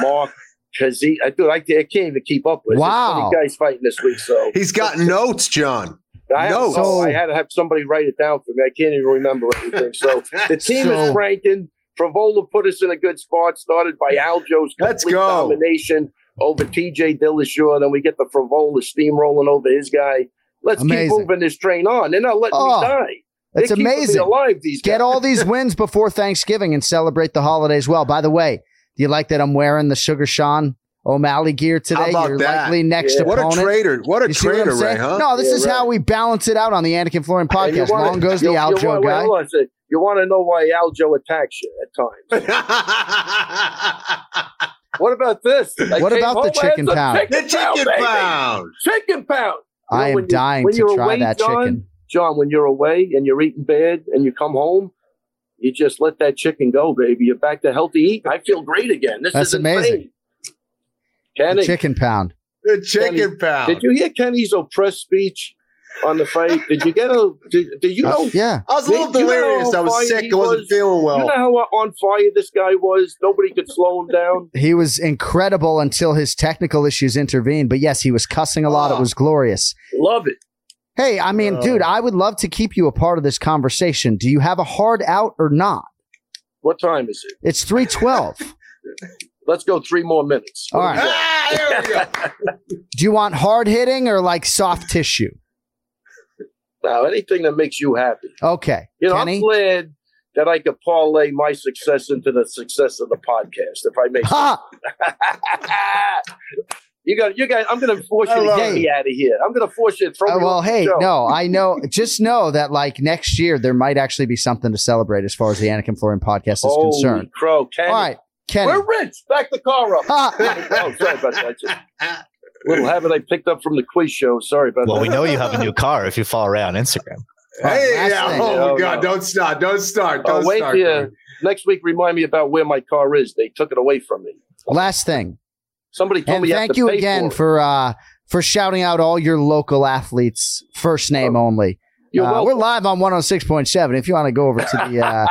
Mark, Kazi. I dude, I, I can't even keep up with. it. Wow. guys fighting this week. So He's got notes, John. I, have, notes. oh, I had to have somebody write it down for me. I can't even remember everything. So the team is So- cranking. Frevola put us in a good spot. Started by Aljo's Let's complete go. domination. over TJ Dillashaw, then we get the Frevola steamrolling over his guy. Let's Amazing. keep moving this train on. They're not letting Oh, me die. They're It's amazing. alive. These Get all these wins before Thanksgiving and celebrate the holidays well. By the way, do you like that I'm wearing the Sugar Sean O'Malley gear today? How about Your that? likely next Yeah. What a opponent. traitor. What a You see what Ray, huh? No, this Yeah, is right. how we balance it out on the Anik and Florian podcast. wanna- Long goes the you- you Aljo wanna- wait, guy. hold on a second. You want to know why Aljo attacks you at times? what about this? I What about the home, I chicken some pound? The chicken baby. pound. Chicken pound. You I know, am when you- dying when to you're try away, that John, chicken. John, when you're away and you're eating bad and you come home, you just let that chicken go, baby. You're back to healthy eating. I feel great again. This That's is amazing. insane. Kenny, The chicken pound. The chicken Kenny, pound. did you hear Kenny's oppressed speech on the fight? Did you get a? Did, did you know? Yeah. I was a little You delirious. I was sick. I wasn't was? feeling well. You know how on fire this guy was? Nobody could slow him down. He was incredible until his technical issues intervened. But yes, he was cussing a lot. It Oh. was glorious. Love it. Hey, I mean, Uh, dude, I would love to keep you a part of this conversation. Do you have a hard out or not? What time is it? It's 312. Let's go three more minutes. All right. Ah, there we go. Do you want hard hitting or like soft tissue? Now, anything that makes you happy. Okay. You know, Kenny? I'm glad that I could parlay my success into the success of the podcast. If I may. Ha! you got, you got. I'm going to force you to get me out of here. I'm going to force you to throw Uh, me. well, off the hey, show. no, I know. Just know that like next year there might actually be something to celebrate as far as the Anik and Florian podcast is Holy concerned. crow, Kenny. All right, Kenny. We're rich. Back the car up. Ha! oh, sorry about that. Just little habit I picked up from the quiz show. Sorry about Well, that. Well, we know you have a new car if you follow Ray on Instagram. Hey, last yeah. thing. oh No, God! no. Don't start! Don't start! Don't Oh, wait start! till next week. Remind me about where my car is. They took it away from me. Last thing. Somebody told And me you thank to you again for, for uh for shouting out all your local athletes, first name only. Uh, we're live on 106.7. If you want to go over to the uh,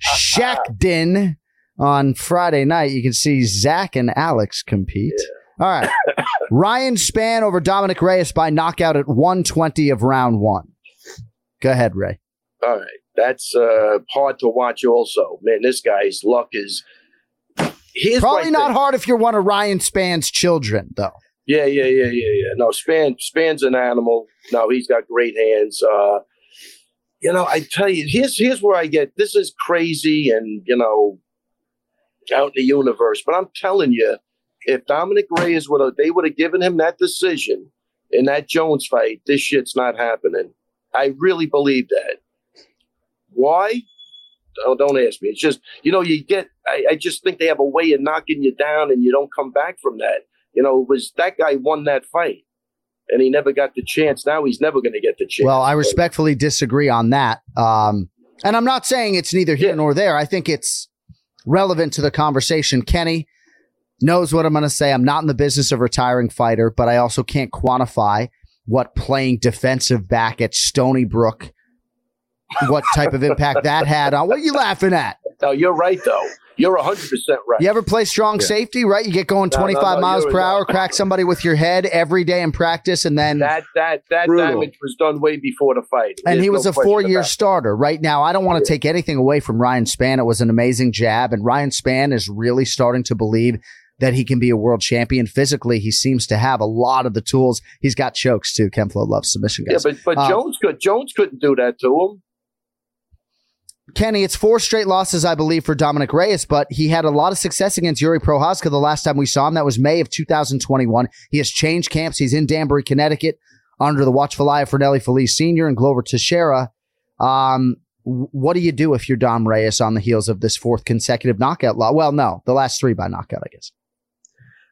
Shack Din on Friday night, you can see Zach and Alex compete. All right. Ryan Spann over Dominic Reyes by knockout at 120 of round one. Go ahead, Ray. All right, that's uh, hard to watch. Also, man, this guy's luck is. Here's Probably not thing. hard if you're one of Ryan Spann's children, though. Yeah, yeah, yeah, yeah, yeah. No, Spann Spann's an animal. No, he's got great hands. Uh, you know, I tell you, here's here's where I get this is crazy and you know, out in the universe. But I'm telling you, if Dominic Reyes would have they would have given him that decision in that Jones fight, this shit's not happening. I really believe that. Why? Oh, don't ask me. It's just you know you get. I, I just think they have a way of knocking you down, and you don't come back from that. You know, it was that guy won that fight, and he never got the chance. Now he's never going to get the chance. Well, I respectfully disagree on that. Um, and I'm not saying it's neither here Yeah. nor there. I think it's relevant to the conversation. Kenny knows what I'm going to say. I'm not in the business of retiring fighter, but I also can't quantify what playing defensive back at Stony Brook, what type of impact that had on. What are you laughing at? No, you're right though. You're 100 percent right. You ever play strong safety, right? You get going No, no, 25 no, miles per hour, crack somebody with your head every day in practice, and then That that that Brutal. damage was done way before the fight. and There's he no was a four year starter. Right now, I don't want to take anything away from Ryan Spann. It was an amazing jab, and Ryan Spann is really starting to believe that he can be a world champion. Physically, he seems to have a lot of the tools. He's got chokes too. Ken Flo loves submission guys. Yeah, but but Uh, Jones could Jones couldn't do that to him. Kenny, it's four straight losses, I believe, for Dominic Reyes, but he had a lot of success against Jiri Prochazka the last time we saw him. That was May of 2021. He has changed camps. He's in Danbury, Connecticut, under the watchful eye of Fernelli Felice Sr. and Glover Teixeira. Um, what do you do if you're Dom Reyes on the heels of this fourth consecutive knockout law? Well, no, the last three by knockout, I guess.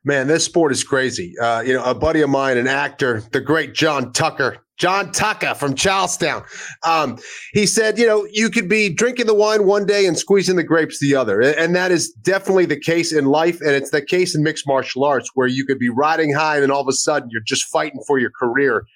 Man, this sport is crazy. Uh, you know, a buddy of mine, an actor, the great John Tucker, John Tucker from Charlestown. Um, he said, you know, you could be drinking the wine one day and squeezing the grapes the other. And that is definitely the case in life. And it's the case in mixed martial arts where you could be riding high and then all of a sudden you're just fighting for your career.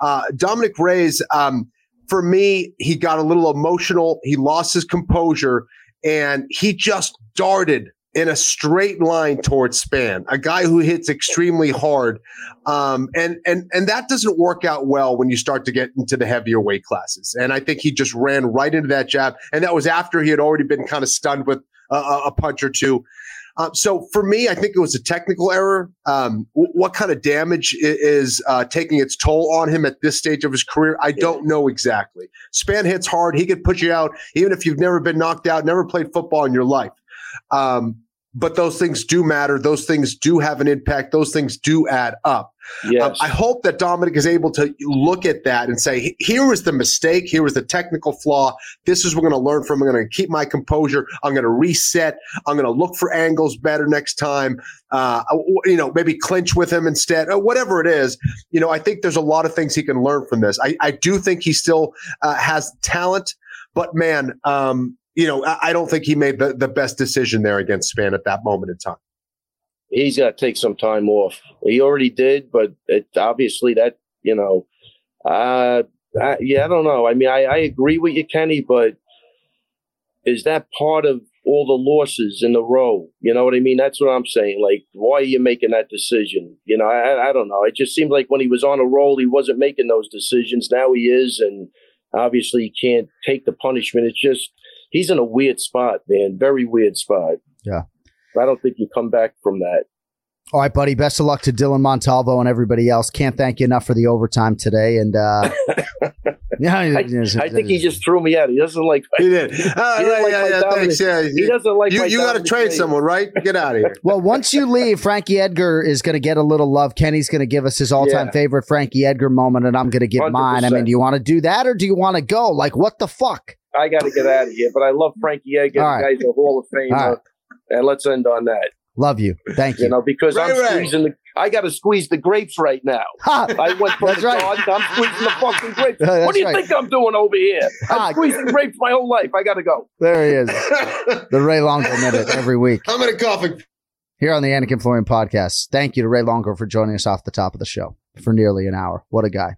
Uh, Dominic Reyes, um, for me, he got a little emotional. He lost his composure and he just darted in a straight line towards Spann, a guy who hits extremely hard, um, and and and that doesn't work out well when you start to get into the heavier weight classes. And I think he just ran right into that jab, and that was after he had already been kind of stunned with a, a punch or two. Um, so for me, I think it was a technical error. Um, w- what kind of damage is uh, taking its toll on him at this stage of his career? I don't know exactly. Spann hits hard. He could put you out, even if you've never been knocked out, never played football in your life. Um, but those things do matter. Those things do have an impact. Those things do add up. Yes. Um, I hope that Dominic is able to look at that and say, here was the mistake. Here was the technical flaw. This is what we're going to learn from. I'm going to keep my composure. I'm going to reset. I'm going to look for angles better next time. Uh, you know, maybe clinch with him instead, or whatever it is. You know, I think there's a lot of things he can learn from this. I, I do think he still uh, has talent, but man, um, you know, I, I don't think he made the, the best decision there against Spann at that moment in time. he's got to take some time off. He already did, but it obviously that you know, uh, I, yeah, I don't know. I mean, I, I agree with you, Kenny, but is that part of all the losses in a row? You know what I mean? That's what I'm saying. Like, why are you making that decision? You know, I, I don't know. It just seemed like when he was on a roll, he wasn't making those decisions. Now he is, and obviously he can't take the punishment. It's just he's in a weird spot, man. Very weird spot. Yeah. I don't think you come back from that. All right, buddy. Best of luck to Dylan Montalvo and everybody else. Can't thank you enough for the overtime today. And uh, yeah, I, I think he just threw me out. He doesn't like. He did. He Oh, doesn't yeah, like yeah, yeah, thanks. Yeah, He doesn't like. you. You got to trade someone, right? Get out of here. Well, once you leave, Frankie Edgar is going to get a little love. Kenny's going to give us his all-time Yeah. favorite Frankie Edgar moment, and I'm going to give mine. I mean, do you want to do that or do you want to go? Like, what the fuck? I got to get out of here, but I love Frankie Edgar. All The right. guy's a Hall of Famer, All right. and let's end on that. Love you. Thank you. You know, because I'm Ray Ray. squeezing the. I got to squeeze the grapes right now. Ha! I went from That's the right. garden. I'm squeezing the fucking grapes. That's what do you right. think I'm doing over here? Ha. I'm squeezing grapes my whole life. I got to go. There he is. The Ray Longo minute every week I'm in a coughing. here on the Anik and Florian podcast. Thank you to Ray Longo for joining us off the top of the show for nearly an hour. What a guy.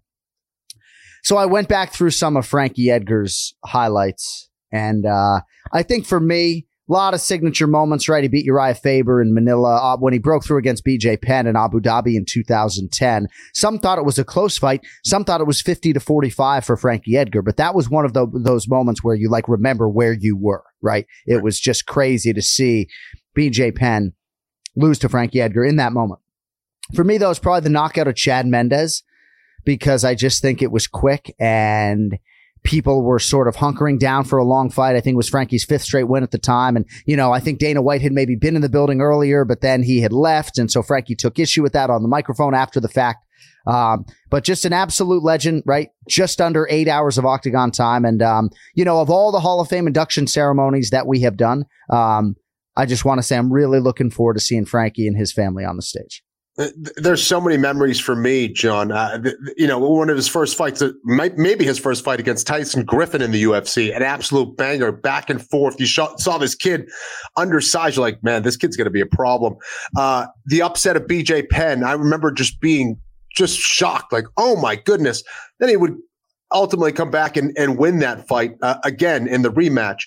So I went back through some of Frankie Edgar's highlights, and uh, I think for me, a lot of signature moments, right? He beat Urijah Faber in Manila uh, when he broke through against BJ Penn in Abu Dhabi in 2010. Some thought it was a close fight. Some thought it was 50 to 45 for Frankie Edgar, but that was one of the, those moments where you like remember where you were, right? It was just crazy to see BJ Penn lose to Frankie Edgar in that moment. For me, though, it's probably the knockout of Chad Mendes because I just think it was quick and people were sort of hunkering down for a long fight. I think it was Frankie's fifth straight win at the time. And, you know, I think Dana White had maybe been in the building earlier, but then he had left. And so Frankie took issue with that on the microphone after the fact. Um, but just an absolute legend, right? Just under eight hours of octagon time. And, um, you know, of all the Hall of Fame induction ceremonies that we have done, um, I just want to say I'm really looking forward to seeing Frankie and his family on the stage. Uh, th- There's so many memories for me, John. Uh, you know, one of his first fights, uh, maybe his first fight against Tyson Griffin in the UFC, an absolute banger, back and forth. You saw this kid undersized. You're like, man, this kid's going to be a problem. Uh, the upset of BJ Penn, I remember just being just shocked, like, oh my goodness. Then he would ultimately come back and, and win that fight uh, again in the rematch.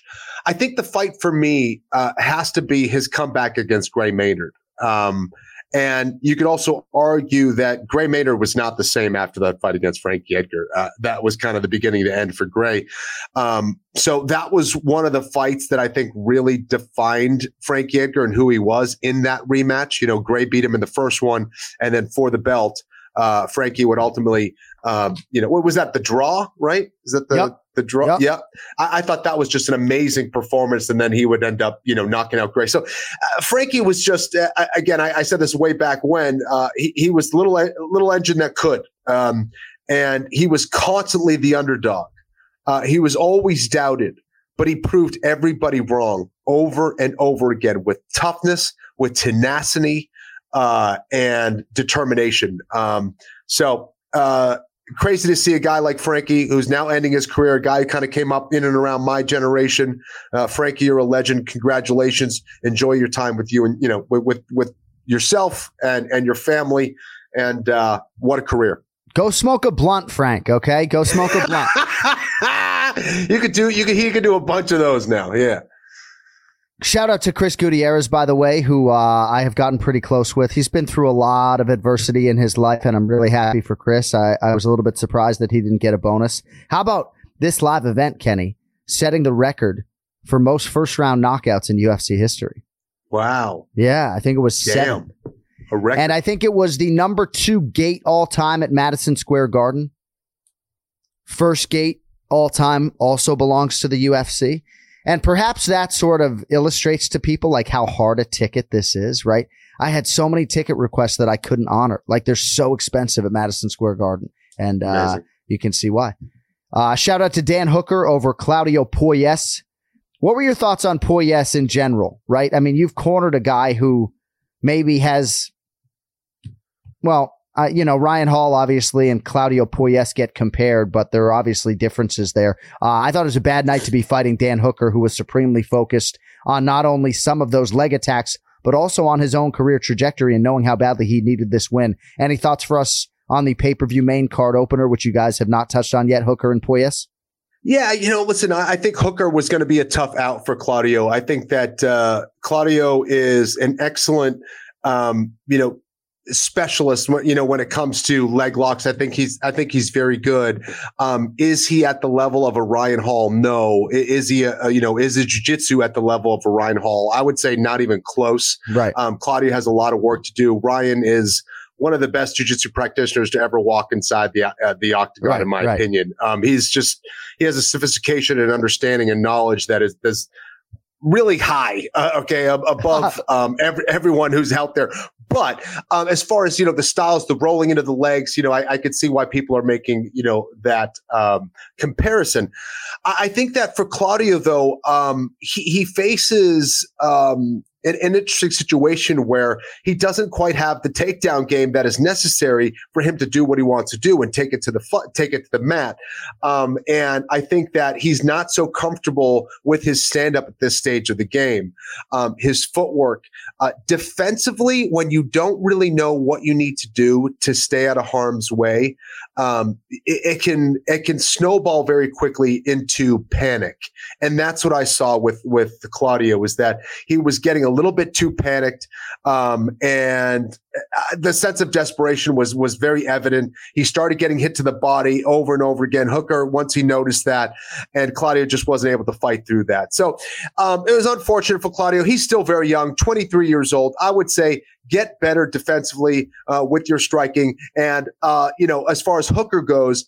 I think the fight for me uh, has to be his comeback against Gray Maynard. Um, and you could also argue that Gray Maynard was not the same after that fight against Frankie Edgar. Uh, that was kind of the beginning to end for Gray. Um, so that was one of the fights that I think really defined Frankie Edgar and who he was in that rematch. You know, Gray beat him in the first one, and then for the belt, uh, Frankie would ultimately, um, you know, what was that? The draw, right? Is that the Yep. the draw? Yep. Yeah. I, I thought that was just an amazing performance, and then he would end up, you know, knocking out Gray. So uh, Frankie was just uh, again. I, I said this way back when uh, he, he was little little engine that could, um, and he was constantly the underdog. Uh, he was always doubted, but he proved everybody wrong over and over again with toughness, with tenacity, uh, and determination. Um, so. Uh, crazy to see a guy like Frankie, who's now ending his career, a guy who kind of came up in and around my generation. Uh, Frankie, you're a legend. Congratulations. Enjoy your time with you and you know with with, with yourself and and your family. And uh, what a career! Go smoke a blunt, Frank. Okay, go smoke a blunt. you could do you could he could do a bunch of those now. Yeah. Shout out to Chris Gutierrez, by the way, who uh, I have gotten pretty close with. He's been through a lot of adversity in his life, and I'm really happy for Chris. I, I was a little bit surprised that he didn't get a bonus. How about this live event, Kenny, setting the record for most first round knockouts in UFC history? Wow. Yeah, I think it was Damn. seven. A record. And I think it was the number two gate all time at Madison Square Garden. First gate all time also belongs to the UFC. And perhaps that sort of illustrates to people like how hard a ticket this is, right? I had so many ticket requests that I couldn't honor. Like they're so expensive at Madison Square Garden. And uh, you can see why. Uh, shout out to Dan Hooker over Claudio Puelles. What were your thoughts on Puelles in general, right? I mean, you've cornered a guy who maybe has, well, uh, you know, Ryan Hall obviously and Claudio Puelles get compared, but there are obviously differences there. Uh, I thought it was a bad night to be fighting Dan Hooker, who was supremely focused on not only some of those leg attacks, but also on his own career trajectory and knowing how badly he needed this win. Any thoughts for us on the pay per view main card opener, which you guys have not touched on yet, Hooker and Puelles? Yeah, you know, listen, I, think Hooker was going to be a tough out for Claudio. I think that uh, Claudio is an excellent, um, you know, specialist. You know, when it comes to leg locks, I think he's, I think he's very good. Um, is he at the level of a Ryan Hall? No. Is he, a, a- you know, is his jiu-jitsu at the level of a Ryan Hall? I would say not even close. Right. Um, Claudio has a lot of work to do. Ryan is one of the best jiu-jitsu practitioners to ever walk inside the uh, the octagon, Right, in my right. opinion. Um, he's just he has a sophistication and understanding and knowledge that is that's really high. Uh, okay, ab- above um, every, everyone who's out there. But um, as far as you know, the styles, the rolling into the legs, you know, I, I could see why people are making you know that um, comparison. I, I think that for Claudio, though, um, he, he faces um, an, interesting situation where he doesn't quite have the takedown game that is necessary for him to do what he wants to do and take it to the fu- take it to the mat. Um, and I think that he's not so comfortable with his stand up at this stage of the game. Um, his footwork uh, defensively, when you don't really know what you need to do to stay out of harm's way, um, it, it can it can snowball very quickly into panic, and that's what I saw with with Claudio was that he was getting a little bit too panicked, um, and uh, the sense of desperation was was very evident. He started getting hit to the body over and over again. Hooker once he noticed that, and Claudio just wasn't able to fight through that. So um, it was unfortunate for Claudio. He's still very young, 23 years old. I would say get better defensively uh, with your striking, and uh, you know as far as Hooker goes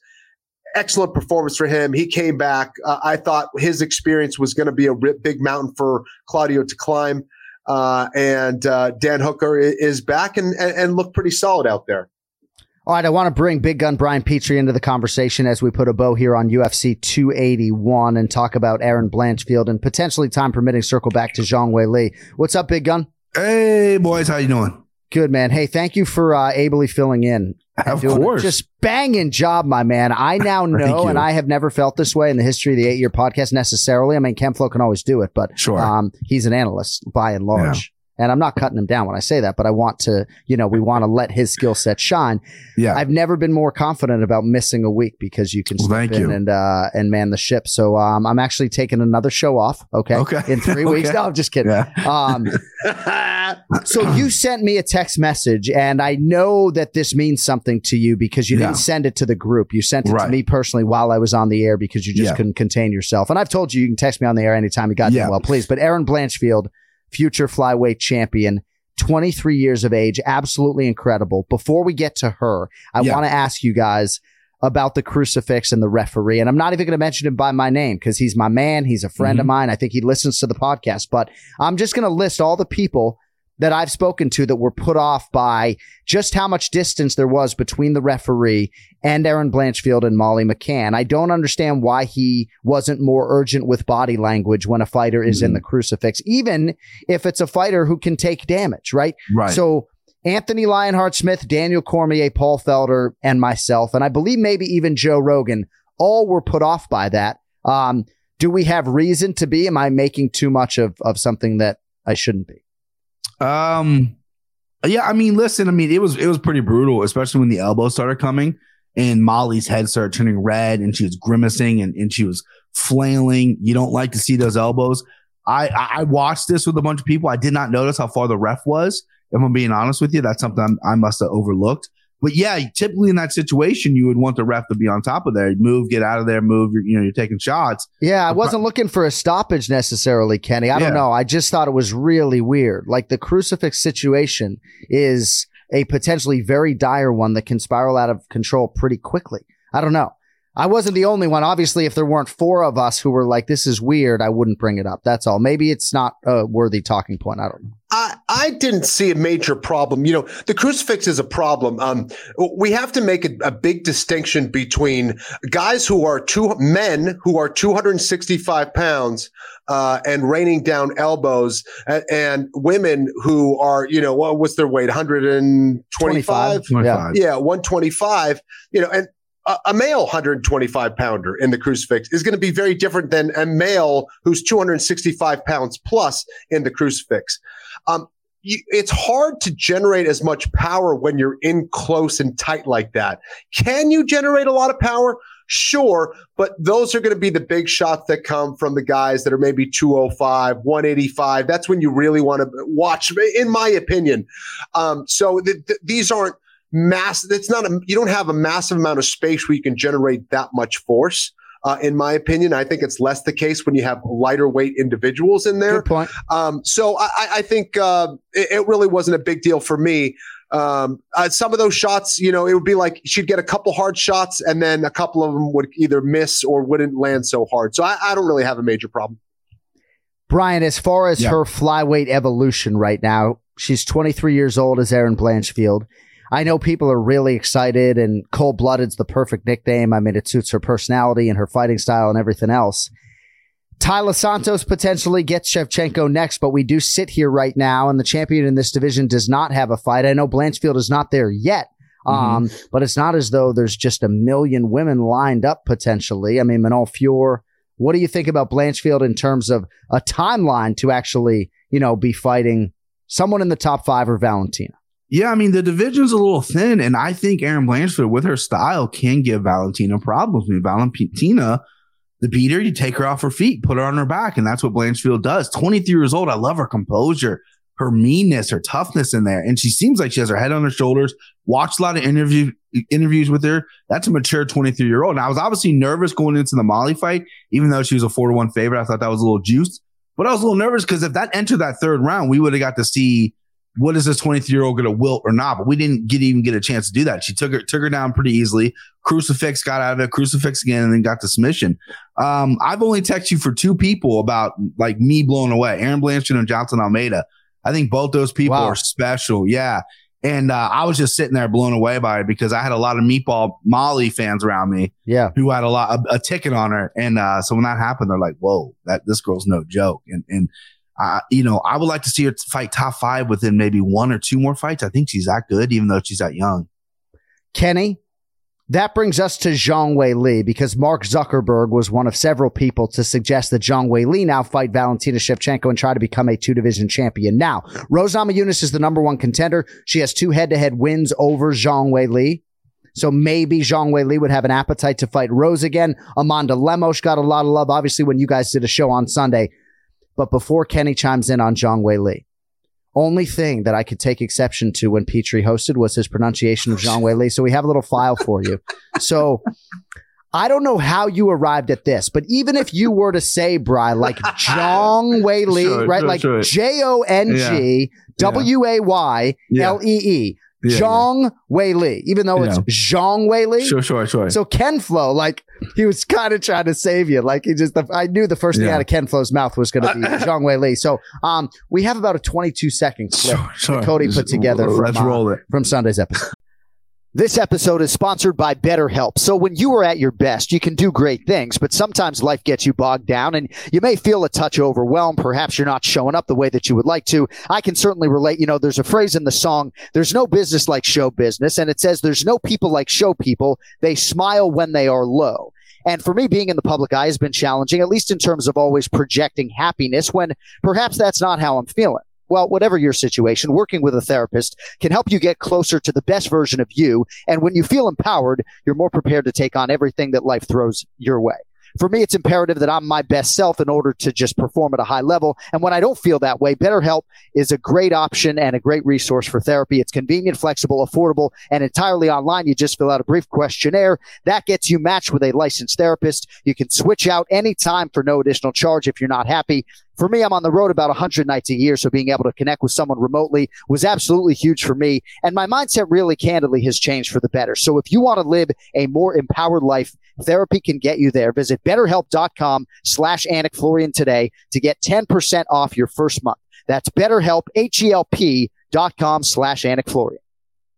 excellent performance for him. He came back. Uh, I thought his experience was going to be a big mountain for Claudio to climb. Uh, and uh, Dan Hooker is back and, and, and looked pretty solid out there. All right, I want to bring Big Gun Brian Petrie into the conversation as we put a bow here on UFC 281 and talk about Erin Blanchfield and potentially time permitting circle back to Zhang Weili. What's up, Big Gun? Hey, boys, how you doing? Good, man. Hey, thank you for uh, ably filling in. Of course. Just banging job, my man. I now know, and I have never felt this way in the history of the eight year podcast necessarily. I mean, Ken Flo can always do it, but Sure. um, he's an analyst by and large. And I'm not cutting him down when I say that, but I want to, you know, we want to let his skill set shine. Yeah. I've never been more confident about missing a week because you can step thank in you. and uh, and man the ship. So um, I'm actually taking another show off. Okay. Okay. In three weeks. Okay. No, I'm just kidding. Yeah. Um, so you sent me a text message, and I know that this means something to you because you Yeah. didn't send it to the group. You sent it to me personally while I was on the air because you just Yeah. couldn't contain yourself. And I've told you you can text me on the air anytime you got Yeah. well, please. But Erin Blanchfield, future flyweight champion. 23 years of age, absolutely incredible. Before we get to her, I Yeah. want to ask you guys about the crucifix and the referee. And I'm not even going to mention him by my name because he's my man. He's a friend of Mm-hmm. mine. I think he listens to the podcast, but I'm just going to list all the people that I've spoken to that were put off by just how much distance there was between the referee and Erin Blanchfield and Molly McCann. I don't understand why he wasn't more urgent with body language when a fighter is Mm-hmm. in the crucifix, even if it's a fighter who can take damage, right? Right. So Anthony Lionheart Smith, Daniel Cormier, Paul Felder, and myself, and I believe maybe even Joe Rogan, all were put off by that. Um, do we have reason to be? Am I making too much of, of something that I shouldn't be? Um, yeah, I mean, listen, I mean, it was it was pretty brutal, especially when the elbows started coming and Molly's head started turning red and she was grimacing and, and she was flailing. You don't like to see those elbows. I, I watched this with a bunch of people. I did not notice how far the ref was. If I'm being honest with you, that's something I must have overlooked. But yeah, typically in that situation, you would want the ref to be on top of there. Move, get out of there, move. You're, you know, you're taking shots. Yeah, I wasn't looking for a stoppage necessarily, Kenny. I don't Yeah. know. I just thought it was really weird. Like the crucifix situation is a potentially very dire one that can spiral out of control pretty quickly. I don't know. I wasn't the only one. Obviously, if there weren't four of us who were like, this is weird, I wouldn't bring it up. That's all. Maybe it's not a worthy talking point. I don't know. I, I didn't see a major problem. You know, the crucifix is a problem. Um, we have to make a, a big distinction between guys who are two men who are 265 pounds uh, and raining down elbows, and, and women who are, you know, what, what's their weight? 125. 25. Yeah, 125. You know, and a, a male 125 pounder in the crucifix is going to be very different than a male who's 265 pounds plus in the crucifix. Um, you, it's hard to generate as much power when you're in close and tight like that. Can you generate a lot of power? Sure, but those are going to be the big shots that come from the guys that are maybe 205, 185. That's when you really want to watch, in my opinion. Um, so th- th- these aren't mass. It's not a, you don't have a massive amount of space where you can generate that much force. Uh, in my opinion, I think it's less the case when you have lighter weight individuals in there. Good point. Um, so I, I- I think uh, it, it really wasn't a big deal for me. Um, uh, some of those shots, you know, it would be like she'd get a couple hard shots, and then a couple of them would either miss or wouldn't land so hard. So I, I don't really have a major problem. Brian, as far as Yeah. her flyweight evolution right now, she's 23 years old as Erin Blanchfield. I know people are really excited, and cold blooded's the perfect nickname. I mean, it suits her personality and her fighting style and everything else. Taila Santos potentially gets Shevchenko next, but we do sit here right now, and the champion in this division does not have a fight. I know Blanchfield is not there yet, um, but it's not as though there's just a million women lined up potentially. I mean, Manol Fior. What do you think about Blanchfield in terms of a timeline to actually, you know, be fighting someone in the top five or Valentina? Yeah, I mean the division's a little thin, and I think Erin Blanchfield with her style can give Valentina problems. I mean, Valentina, the beater, you take her off her feet, put her on her back, and that's what Blanchfield does. 23 years old. I love her composure, her meanness, her toughness in there, and she seems like she has her head on her shoulders. Watched a lot of interview interviews with her. That's a mature 23 year old. And I was obviously nervous going into the Molly fight, even though she was a four to one favorite. I thought that was a little juiced, but I was a little nervous because if that entered that third round, we would have got to see what is this 23 year old going to wilt or not? But we didn't get even get a chance to do that. She took her took her down pretty easily. Crucifix got out of it, crucifix again, and then got the submission. Um, I've only texted you for two people about like me blown away. Aaron Blanchard and Jailton Almeida. I think both those people are special. Yeah. And uh, I was just sitting there blown away by it because I had a lot of meatball Molly fans around me Yeah. who had a lot a, a ticket on her. And uh, so when that happened, they're like, "Whoa, that this girl's no joke." And and uh, you know, I would like to see her fight top five within maybe one or two more fights. I think she's that good, even though she's that young. Kenny, that brings us to Zhang Weili because Mark Zuckerberg was one of several people to suggest that Zhang Weili now fight Valentina Shevchenko and try to become a two division champion. Now, Rose Namajunas is the number one contender. She has two head to head wins over Zhang Weili. So maybe Zhang Weili would have an appetite to fight Rose again. Amanda Lemos got a lot of love, obviously, when you guys did a show on Sunday. But before Kenny chimes in on Zhang Weili, only thing that I could take exception to when Petrie hosted was his pronunciation of Zhang Weili. So we have a little file for you. So I don't know how you arrived at this, but even if you were to say, Bry, like Zhang Wei Li, Sure, right? sure, like. J O N G W A Y L E E. Yeah, Zhang Wei Li, even though it's Yeah. Zhang Wei Li. Sure, sure, sure. So Ken Flo, like he was kind of trying to save you. Like he just, I knew the first thing Yeah. out of Ken Flo's mouth was going to be Zhang Wei Li. So, um, we have about a 22 second clip sure. that Cody put together. let's from, uh, roll it. from Sunday's episode. This episode is sponsored by BetterHelp. So when you are at your best, you can do great things, but sometimes life gets you bogged down and you may feel a touch overwhelmed. Perhaps you're not showing up the way that you would like to. I can certainly relate. You know, there's a phrase in the song, there's no business like show business. And it says there's no people like show people. They smile when they are low. And for me, being in the public eye has been challenging, at least in terms of always projecting happiness when perhaps that's not how I'm feeling. Well, whatever your situation, working with a therapist can help you get closer to the best version of you. And when you feel empowered, you're more prepared to take on everything that life throws your way. For me, it's imperative that I'm my best self in order to just perform at a high level. And when I don't feel that way, BetterHelp is a great option and a great resource for therapy. It's convenient, flexible, affordable, and entirely online. You just fill out a brief questionnaire that gets you matched with a licensed therapist. You can switch out anytime for no additional charge if you're not happy. For me, I'm on the road about 100 nights a year, so being able to connect with someone remotely was absolutely huge for me. And my mindset really candidly has changed for the better. So if you want to live a more empowered life, therapy can get you there. Visit betterhelp.com slash Anik Florian today to get 10% off your first month. That's betterhelp, H-E-L-P dot com slash Anik Florian.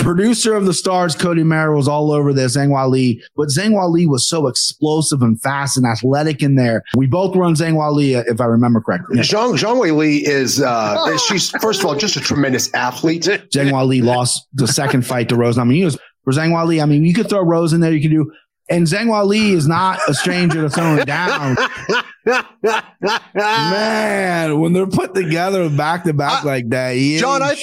Producer of the Stars, Cody Merrow, was all over this, Zhang Li. But Zhang Li was so explosive and fast and athletic in there. We both run Zhang Li, uh, if I remember correctly. Zhang, Zhang Weili is, uh, she's, first of all, just a tremendous athlete. Zhang Li lost the second fight to Rose Namajunas. For Zhang Li, I mean, you could throw Rose in there, you could do. And Zhang Li is not a stranger to throwing down. Man, when they're put together back to back like that, he John, I,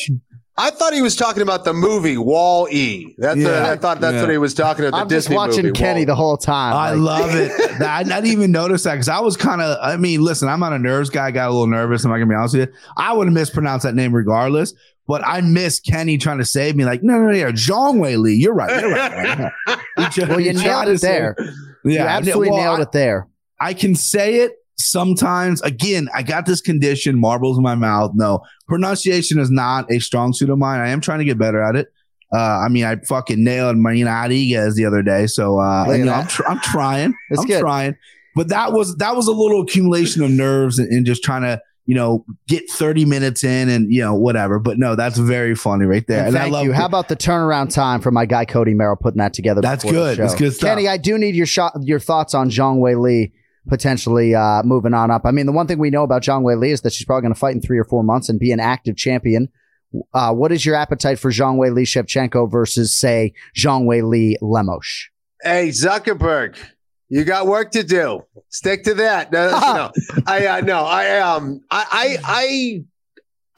I thought he was talking about the movie Wall E. That's what- Yeah. I thought that's Yeah. what he was talking about. The I'm just watching movie, Kenny Wall-E. the whole time. I Like- love it. That- I didn't even notice that because I was kind of. I mean, listen, I'm not a nerves guy. I got a little nervous. Am I gonna be honest with you? I would have mispronounced that name regardless. But I miss Kenny trying to save me. Like, no, no, no, yeah, Zhang Weili. You're right. You're right. He well, you he tried nailed it there. Yeah, you absolutely well, nailed it there. I can say it sometimes. Again, I got this condition, marbles in my mouth. No, pronunciation is not a strong suit of mine. I am trying to get better at it. Uh, I mean, I fucking nailed Marina Rodriguez the other day, so uh, you know. I'm, tr- I'm trying. That's I'm good. trying. But that was that was a little accumulation of nerves and, and just trying to you know get 30 minutes in and you know whatever. But no, that's very funny right there. And I thank love you. How about the turnaround time for my guy Cody Merrow putting that together? That's good. That's good stuff. Kenny, I do need your shot, your thoughts on Zhang Weili potentially uh, moving on up. I mean, the one thing we know about Zhang Weili is that she's probably going to fight in three or four months and be an active champion. Uh, what is your appetite for Zhang Weili Shevchenko versus, say, Zhang Weili Lemos? Hey, Zuckerberg, you got work to do. Stick to that. No, no, I uh, no, I um, I, I, I,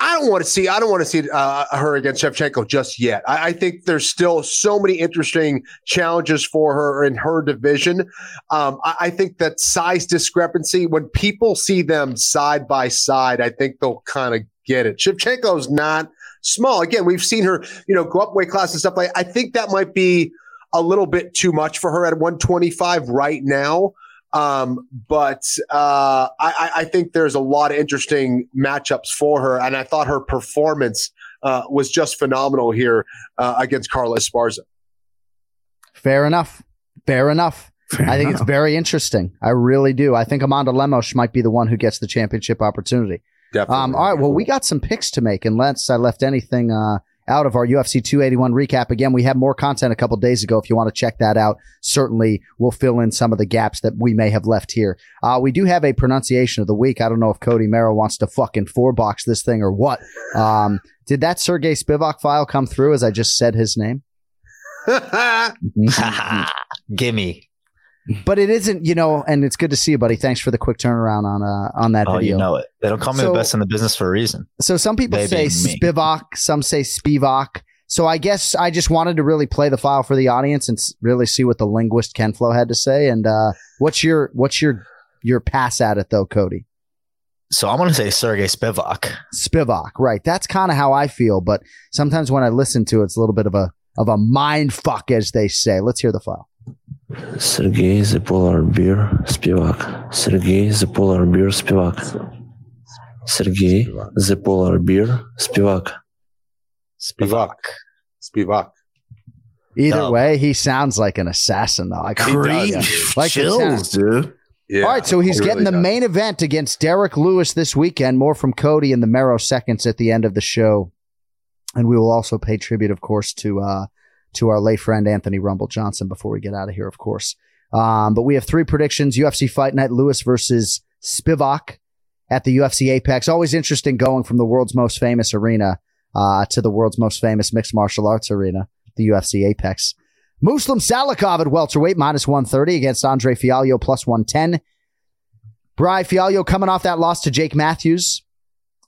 I don't want to see. I don't want to see uh, her against Shevchenko just yet. I, I think there's still so many interesting challenges for her in her division. Um, I, I think that size discrepancy when people see them side by side, I think they'll kind of get it. Shevchenko's not small. Again, we've seen her, you know, go up weight class and stuff like. I think that might be a little bit too much for her at 125 right now. Um, but uh, I, I think there's a lot of interesting matchups for her, and I thought her performance uh, was just phenomenal here uh, against Carla Esparza. Fair enough. Fair enough. I think it's very interesting. I really do. I think Amanda Lemos might be the one who gets the championship opportunity. Definitely. Um, all right. Well, we got some picks to make, unless I left anything uh, out of our UFC 281 recap. Again, we had more content a couple days ago. If you want to check that out, certainly we'll fill in some of the gaps that we may have left here. Uh, we do have a pronunciation of the week. I don't know if Cody Merrow wants to fucking four box this thing or what. Um, did that Serghei Spivac file come through as I just said his name? Gimme. But it isn't, you know, and it's good to see you, buddy. Thanks for the quick turnaround on uh, on that Oh, video. you know it. They don't call me So- the best in the business for a reason. So some people They say. Spivac, some say Spivac. So I guess I just wanted to really play the file for the audience and really see what the linguist Ken Flo had to say. And uh, what's your what's your your pass at it though, Cody? So I'm going to say Serghei Spivac. Spivac, right? That's kind of how I feel. But sometimes when I listen to it, it's a little bit of a of a mind fuck, as they say. Let's hear the file. Сергей the Polar Bear співак. Сергей the Polar Bear співак. Сергей the Polar Bear співак. Spivac. Spivac. Either way, he sounds like an assassin, though. I Creep. Like Chills, dude. Yeah, All right, so he's getting the does. main event against Derrick Lewis this weekend. More from Cody in the Merrow Seconds at the end of the show. And we will also pay tribute, of course, to uh, to our late friend Anthony Rumble Johnson before we get out of here, of course. Um, but we have three predictions: UFC Fight Night, Lewis versus Spivac, at the UFC Apex. Always interesting going from the world's most famous arena uh, to the world's most famous mixed martial arts arena, the UFC Apex. Muslim Salikhov at welterweight minus 130 against Andre Fialho plus 110. Bry Fialho coming off that loss to Jake Matthews.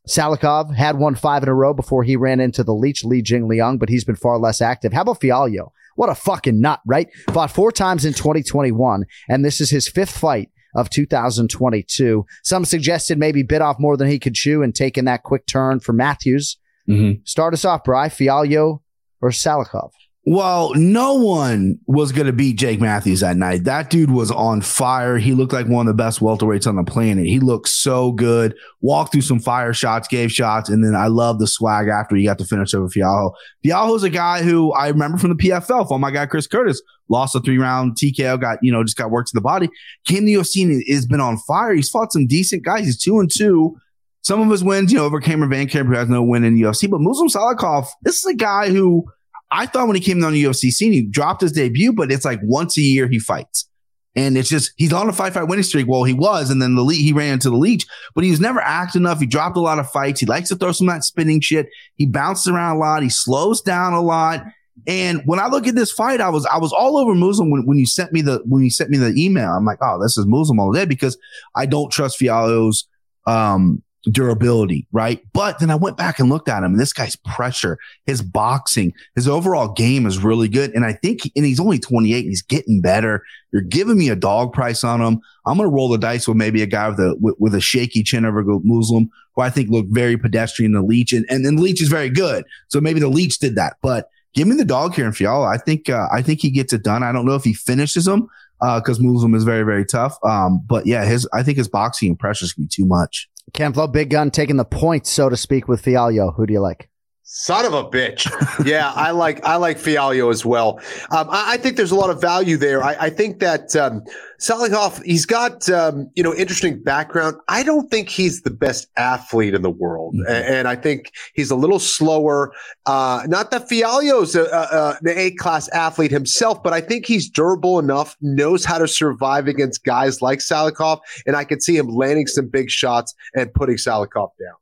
Salikhov had won five in a row before he ran into the leech Li Jing Liang, but he's been far less active. How about Fialho? What a fucking nut, right? Fought four times in 2021, and this is his fifth fight of 2022. Some suggested maybe bit off more than he could chew and taking that quick turn for Matthews. Mm-hmm. Start us off, Bry, Fialho or Salikhov? Well, no one was going to beat Jake Matthews that night. That dude was on fire. He looked like one of the best welterweights on the planet. He looked so good. Walked through some fire shots, gave shots, and then I love the swag after he got the finish over Fialho. Fialho's a guy who I remember from the PFL. For my guy Chris Curtis lost a three round TKO, got you know just got worked to the body. Came to the UFC and has been on fire. He's fought some decent guys. He's two and two. Some of his wins, you know, over Cameron Van Camp, who has no win in the UFC. But Muslim Salikhov, this is a guy who I thought when he came down the UFC scene, he dropped his debut, but it's like once a year he fights. And it's just, he's on a five fight winning streak. Well, he was, and then the lead, he ran into the leech, but he was never active enough. He dropped a lot of fights. He likes to throw some of that spinning shit. He bounces around a lot. He slows down a lot. And when I look at this fight, I was I was all over Muslim when, when you sent me the when you sent me the email. I'm like, oh, this is Muslim all day because I don't trust Fialho's um durability, right? But then I went back and looked at him and this guy's pressure, his boxing, his overall game is really good. And I think, and he's only 28 and he's getting better. You're giving me a dog price on him. I'm going to roll the dice with maybe a guy with a, with, with a shaky chin over Muslim who I think looked very pedestrian, the leech and, and then the leech is very good. So maybe the leech did that, but give me the dog here in Fialho. I think, uh, I think he gets it done. I don't know if he finishes him, uh, cause Muslim is very, very tough. Um, but yeah, his, I think his boxing and pressure is going to be too much. Ken Flo, big gun taking the points, so to speak, with Fialho. Who do you like? Son of a bitch. yeah, I like I like Fialho as well. Um, I, I, think there's a lot of value there. I, I think that um, Salikhov, he's got um, you know interesting background. I don't think he's the best athlete in the world, mm-hmm. and, and, I think he's a little slower. Uh, not that Fialho's a, a, an A class athlete himself, but I think he's durable enough, knows how to survive against guys like Salikhov, and I could see him landing some big shots and putting Salikhov down.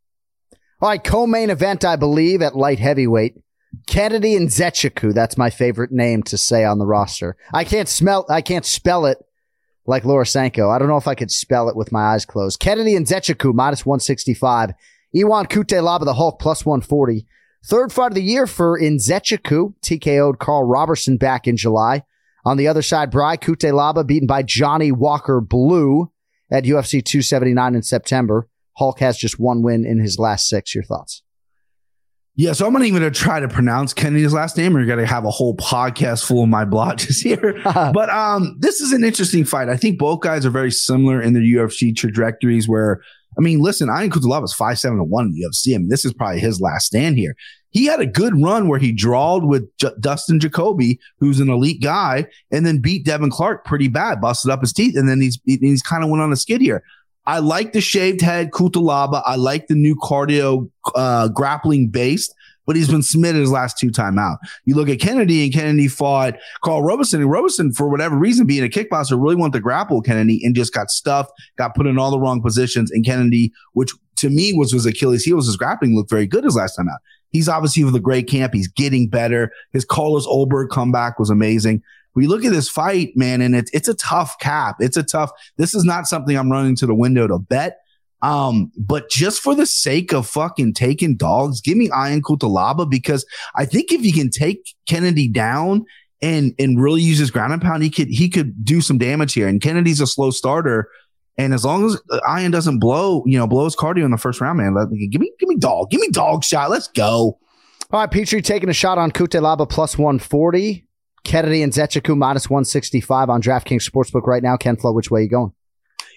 All right, co-main event, I believe, at light heavyweight. Kennedy and Nzechukwu. That's my favorite name to say on the roster. I can't smell. I can't spell it like Laura Sanko. I don't know if I could spell it with my eyes closed. Kennedy and Nzechukwu minus one sixty five. Ion Cutelaba the Hulk plus one forty. Third fight of the year for Nzechukwu. TKO'd Carl Roberson back in July. On the other side, Bry Cutelaba beaten by Johnny Walker Blue at UFC 279 in September. Hulk has just one win in his last six. Your thoughts? Yeah, so I'm not even going to try to pronounce Kennedy's last name. or you're going to have a whole podcast full of my blotches here. but um, this is an interesting fight. I think both guys are very similar in their UFC trajectories. Where I mean, listen, Ion Cutelaba is five seven to one in the UFC. I mean, this is probably his last stand here. He had a good run where he drawled with J- Dustin Jacoby, who's an elite guy, and then beat Devin Clark pretty bad, busted up his teeth, and then he's he's kind of went on a skid here. I like the shaved head Cutelaba. I like the new cardio uh, grappling based, but he's been submitted his last two time out. You look at Kennedy and Kennedy fought Carl Roberson and Roberson, for whatever reason, being a kickboxer, really wanted to grapple Kennedy and just got stuffed, got put in all the wrong positions. And Kennedy, which to me was, was Achilles heel, his grappling looked very good his last time out. He's obviously with a great camp. He's getting better. His Carlos Ulberg comeback was amazing we look at this fight, man, and it's it's a tough cap. It's a tough. This is not something I'm running to the window to bet. Um, but just for the sake of fucking taking dogs, give me Ion Cutelaba because I think if you can take Kennedy down and and really use his ground and pound, he could he could do some damage here. And Kennedy's a slow starter. And as long as Ion doesn't blow, you know, blow his cardio in the first round, man, give me, give me dog, give me dog shot. Let's go. All right, Petrie taking a shot on Cutelaba plus 140. Kennedy and Nzechukwu minus 165 on DraftKings Sportsbook right now. Ken Flo, which way are you going?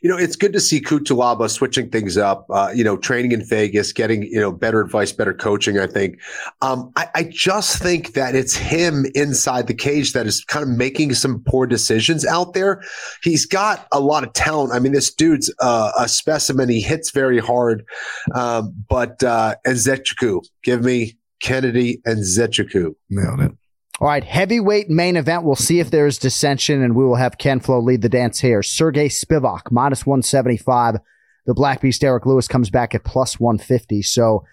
You know, it's good to see Cutelaba switching things up, uh, you know, training in Vegas, getting, you know, better advice, better coaching, I think. Um, I, I, just think that it's him inside the cage that is kind of making some poor decisions out there. He's got a lot of talent. I mean, this dude's uh, a specimen. He hits very hard. Um, but uh, and Nzechukwu, give me Kennedy and Nzechukwu. Nailed it. All right, heavyweight main event. We'll see if there's dissension, and we will have Ken Flo lead the dance here. Serghei Spivac, minus 175 The Black Beast Derrick Lewis comes back at plus 150. So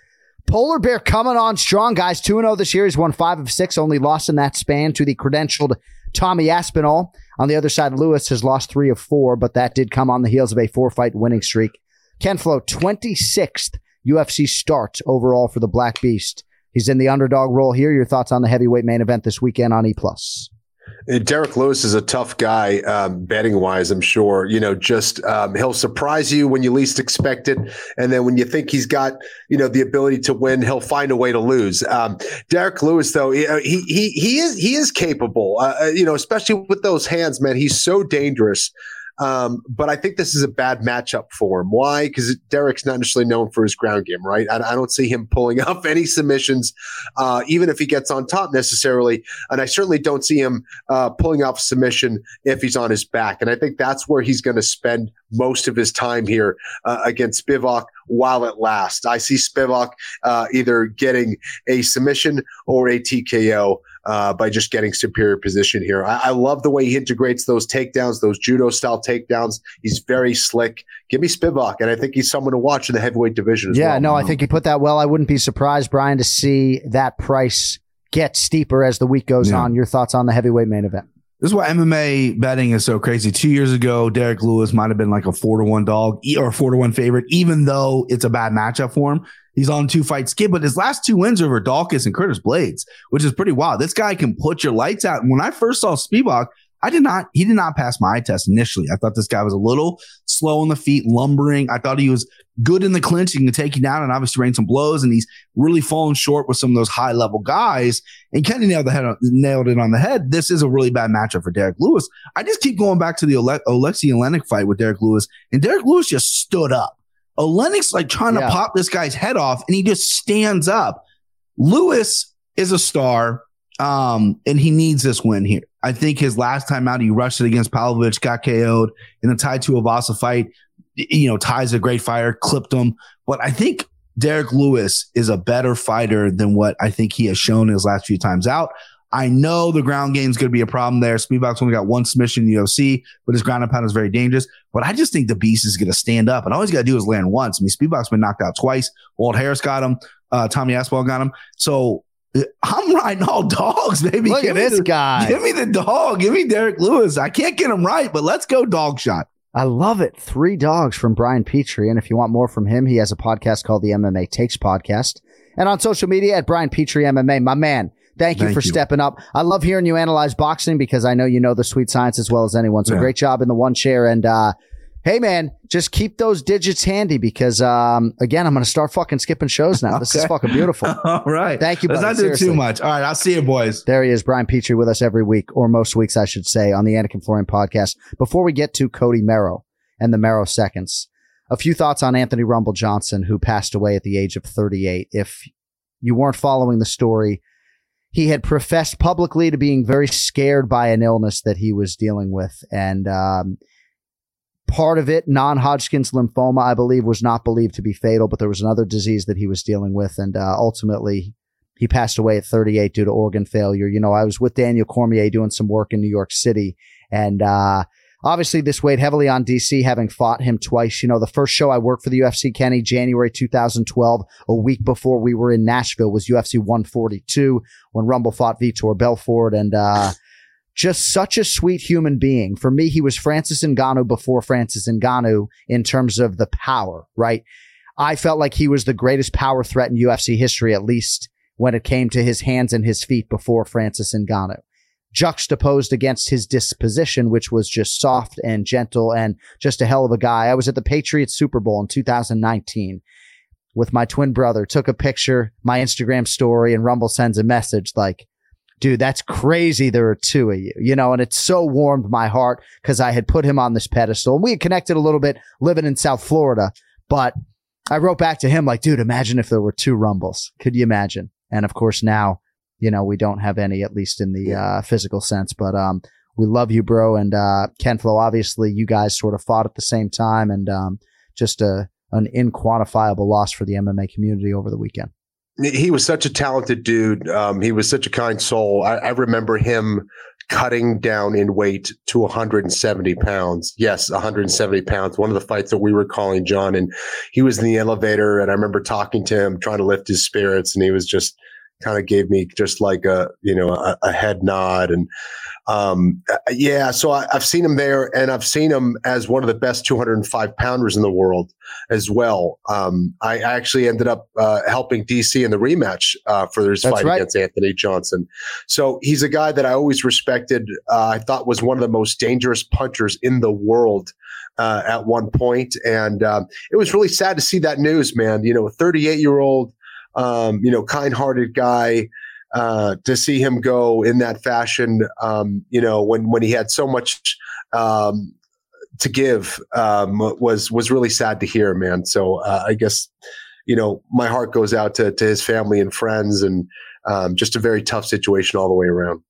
Polar Bear coming on strong, guys. 2 0 this year. He's won five of six, only lost in that span to the credentialed Tommy Aspinall. On the other side, Lewis has lost three of four, but that did come on the heels of a four fight winning streak. Ken Flo, 26th UFC start overall for the Black Beast. He's in the underdog role here. Your thoughts on the heavyweight main event this weekend on E Plus? Uh, Derrick Lewis is a tough guy, um, betting wise. I'm sure. You know, just um, he'll surprise you when you least expect it, and then when you think he's got you know the ability to win, he'll find a way to lose. Um, Derrick Lewis, though, he he he is he is capable. Uh, you know, especially with those hands, man. He's so dangerous. Um, but I think this is a bad matchup for him. Why? Because Derrick's not necessarily known for his ground game, right? I, I don't see him pulling off any submissions, uh, even if he gets on top necessarily. And I certainly don't see him uh, pulling off submission if he's on his back. And I think that's where he's going to spend most of his time here uh, against Spivac while it lasts. I see Spivac uh, either getting a submission or a TKO uh, by just getting superior position here. I, I, love the way he integrates those takedowns, those judo style takedowns. He's very slick. Give me Spivac, and I think he's someone to watch in the heavyweight division as yeah, well. no, I think you put that well. I wouldn't be surprised, Brian, to see that price get steeper as the week goes Yeah. on. Your thoughts on the heavyweight main event? This is why MMA betting is so crazy. Two years ago, Derrick Lewis might have been like a four to one dog or four to one favorite, even though it's a bad matchup for him. He's on two fight skid, but his last two wins are over Daukaus and Curtis Blaydes, which is pretty wild. This guy can put your lights out. And when I first saw Spivac, I did not, he did not pass my eye test initially. I thought this guy was a little slow on the feet, lumbering. I thought he was good in the clinch. He can take you down and obviously rain some blows. And he's really fallen short with some of those high level guys. And Kenny nailed the head, on- nailed it on the head. This is a really bad matchup for Derrick Lewis. I just keep going back to the Ole- Alexi Oleinik fight with Derrick Lewis, and Derrick Lewis just stood up. Oleinik's like trying Yeah. to pop this guy's head off, and he just stands up. Lewis is a star, um, and he needs this win here. I think his last time out, he rushed it against Pavlovich, got KO'd in the Tai Tuivasa fight. You know, Ty's a great fighter, clipped him. But I think Derrick Lewis is a better fighter than what I think he has shown his last few times out. I know the ground game is going to be a problem there. Spivac only got one submission in the UFC, but his ground and pound is very dangerous. But I just think the beast is going to stand up, and all he's got to do is land once. I mean, Spivac been knocked out twice. Walt Harris got him. Uh, Tommy Aspinall got him. So I'm riding all dogs, baby. Look Give at me this the- guy. Give me the dog. Give me Derrick Lewis. I can't get him right, but let's go dog shot. I love it. Three dogs from Brian Petrie. And if you want more from him, he has a podcast called the MMA Takes Podcast. And on social media at Brian Petrie MMA. My man, thank you Thank for you. stepping up. I love hearing you analyze boxing because I know you know the sweet science as well as anyone. So Yeah. great job in the one chair. And uh hey man, just keep those digits handy because um again, I'm gonna start fucking skipping shows now. This is fucking beautiful. All right. Thank you, Let's buddy. not do Seriously. too much. All right. I'll see you, boys. There he is, Brian Petrie, with us every week, or most weeks, I should say, on the Anik and Florian podcast. Before we get to Cody Merrow and the Merrow seconds, a few thoughts on Anthony Rumble Johnson, who passed away at the age of 38. If you weren't following the story, he had professed publicly to being very scared by an illness that he was dealing with. And um, part of it, non Hodgkin's lymphoma, I believe, was not believed to be fatal, but there was another disease that he was dealing with. And uh, ultimately, he passed away at 38 due to organ failure. You know, I was with Daniel Cormier doing some work in New York City, and uh, obviously this weighed heavily on DC, having fought him twice. You know, the first show I worked for the UFC, Kenny, January 2012, a week before we were in Nashville, was UFC 142 when Rumble fought Vitor Belfort, and uh, just such a sweet human being. For me, he was Francis Ngannou before Francis Ngannou in terms of the power, right? I felt like he was the greatest power threat in UFC history, at least when it came to his hands and his feet before Francis Ngannou. Juxtaposed against his disposition, which was just soft and gentle and just a hell of a guy. I was at the Patriots Super Bowl in 2019 with my twin brother, took a picture, my Instagram story, and Rumble sends a message like, dude, that's crazy. There are two of you, you know, and it so warmed my heart because I had put him on this pedestal and we had connected a little bit living in South Florida. But I wrote back to him like, dude, imagine if there were two Rumbles. Could you imagine? And of course, now, you know, we don't have any, at least in the uh, physical sense. But um, we love you, bro. And uh, Ken Flo, obviously, you guys sort of fought at the same time, and um, just a an inquantifiable loss for the MMA community over the weekend. He was such a talented dude. Um, he was such a kind soul. I, I remember him cutting down in weight to 170 pounds. Yes, 170 pounds. One of the fights that we were calling John, and he was in the elevator, and I remember talking to him, trying to lift his spirits, and he was just kind of gave me just like a you know a, a head nod and um, yeah so I, have seen him there and i've seen him as one of the best 205 pounders in the world as well um, I, actually ended up uh, helping dc in the rematch uh, for his That's fight right. against anthony johnson so he's a guy that i always respected uh, i thought was one of the most dangerous punchers in the world uh, at one point, and um, it was really sad to see that news, man. You know, a 38 year old um, you know, kind-hearted guy. Uh, to see him go in that fashion, um, you know, when when he had so much um, to give, um, was was really sad to hear, man. So uh, I guess, you know, my heart goes out to to his family and friends, and um, just a very tough situation all the way around.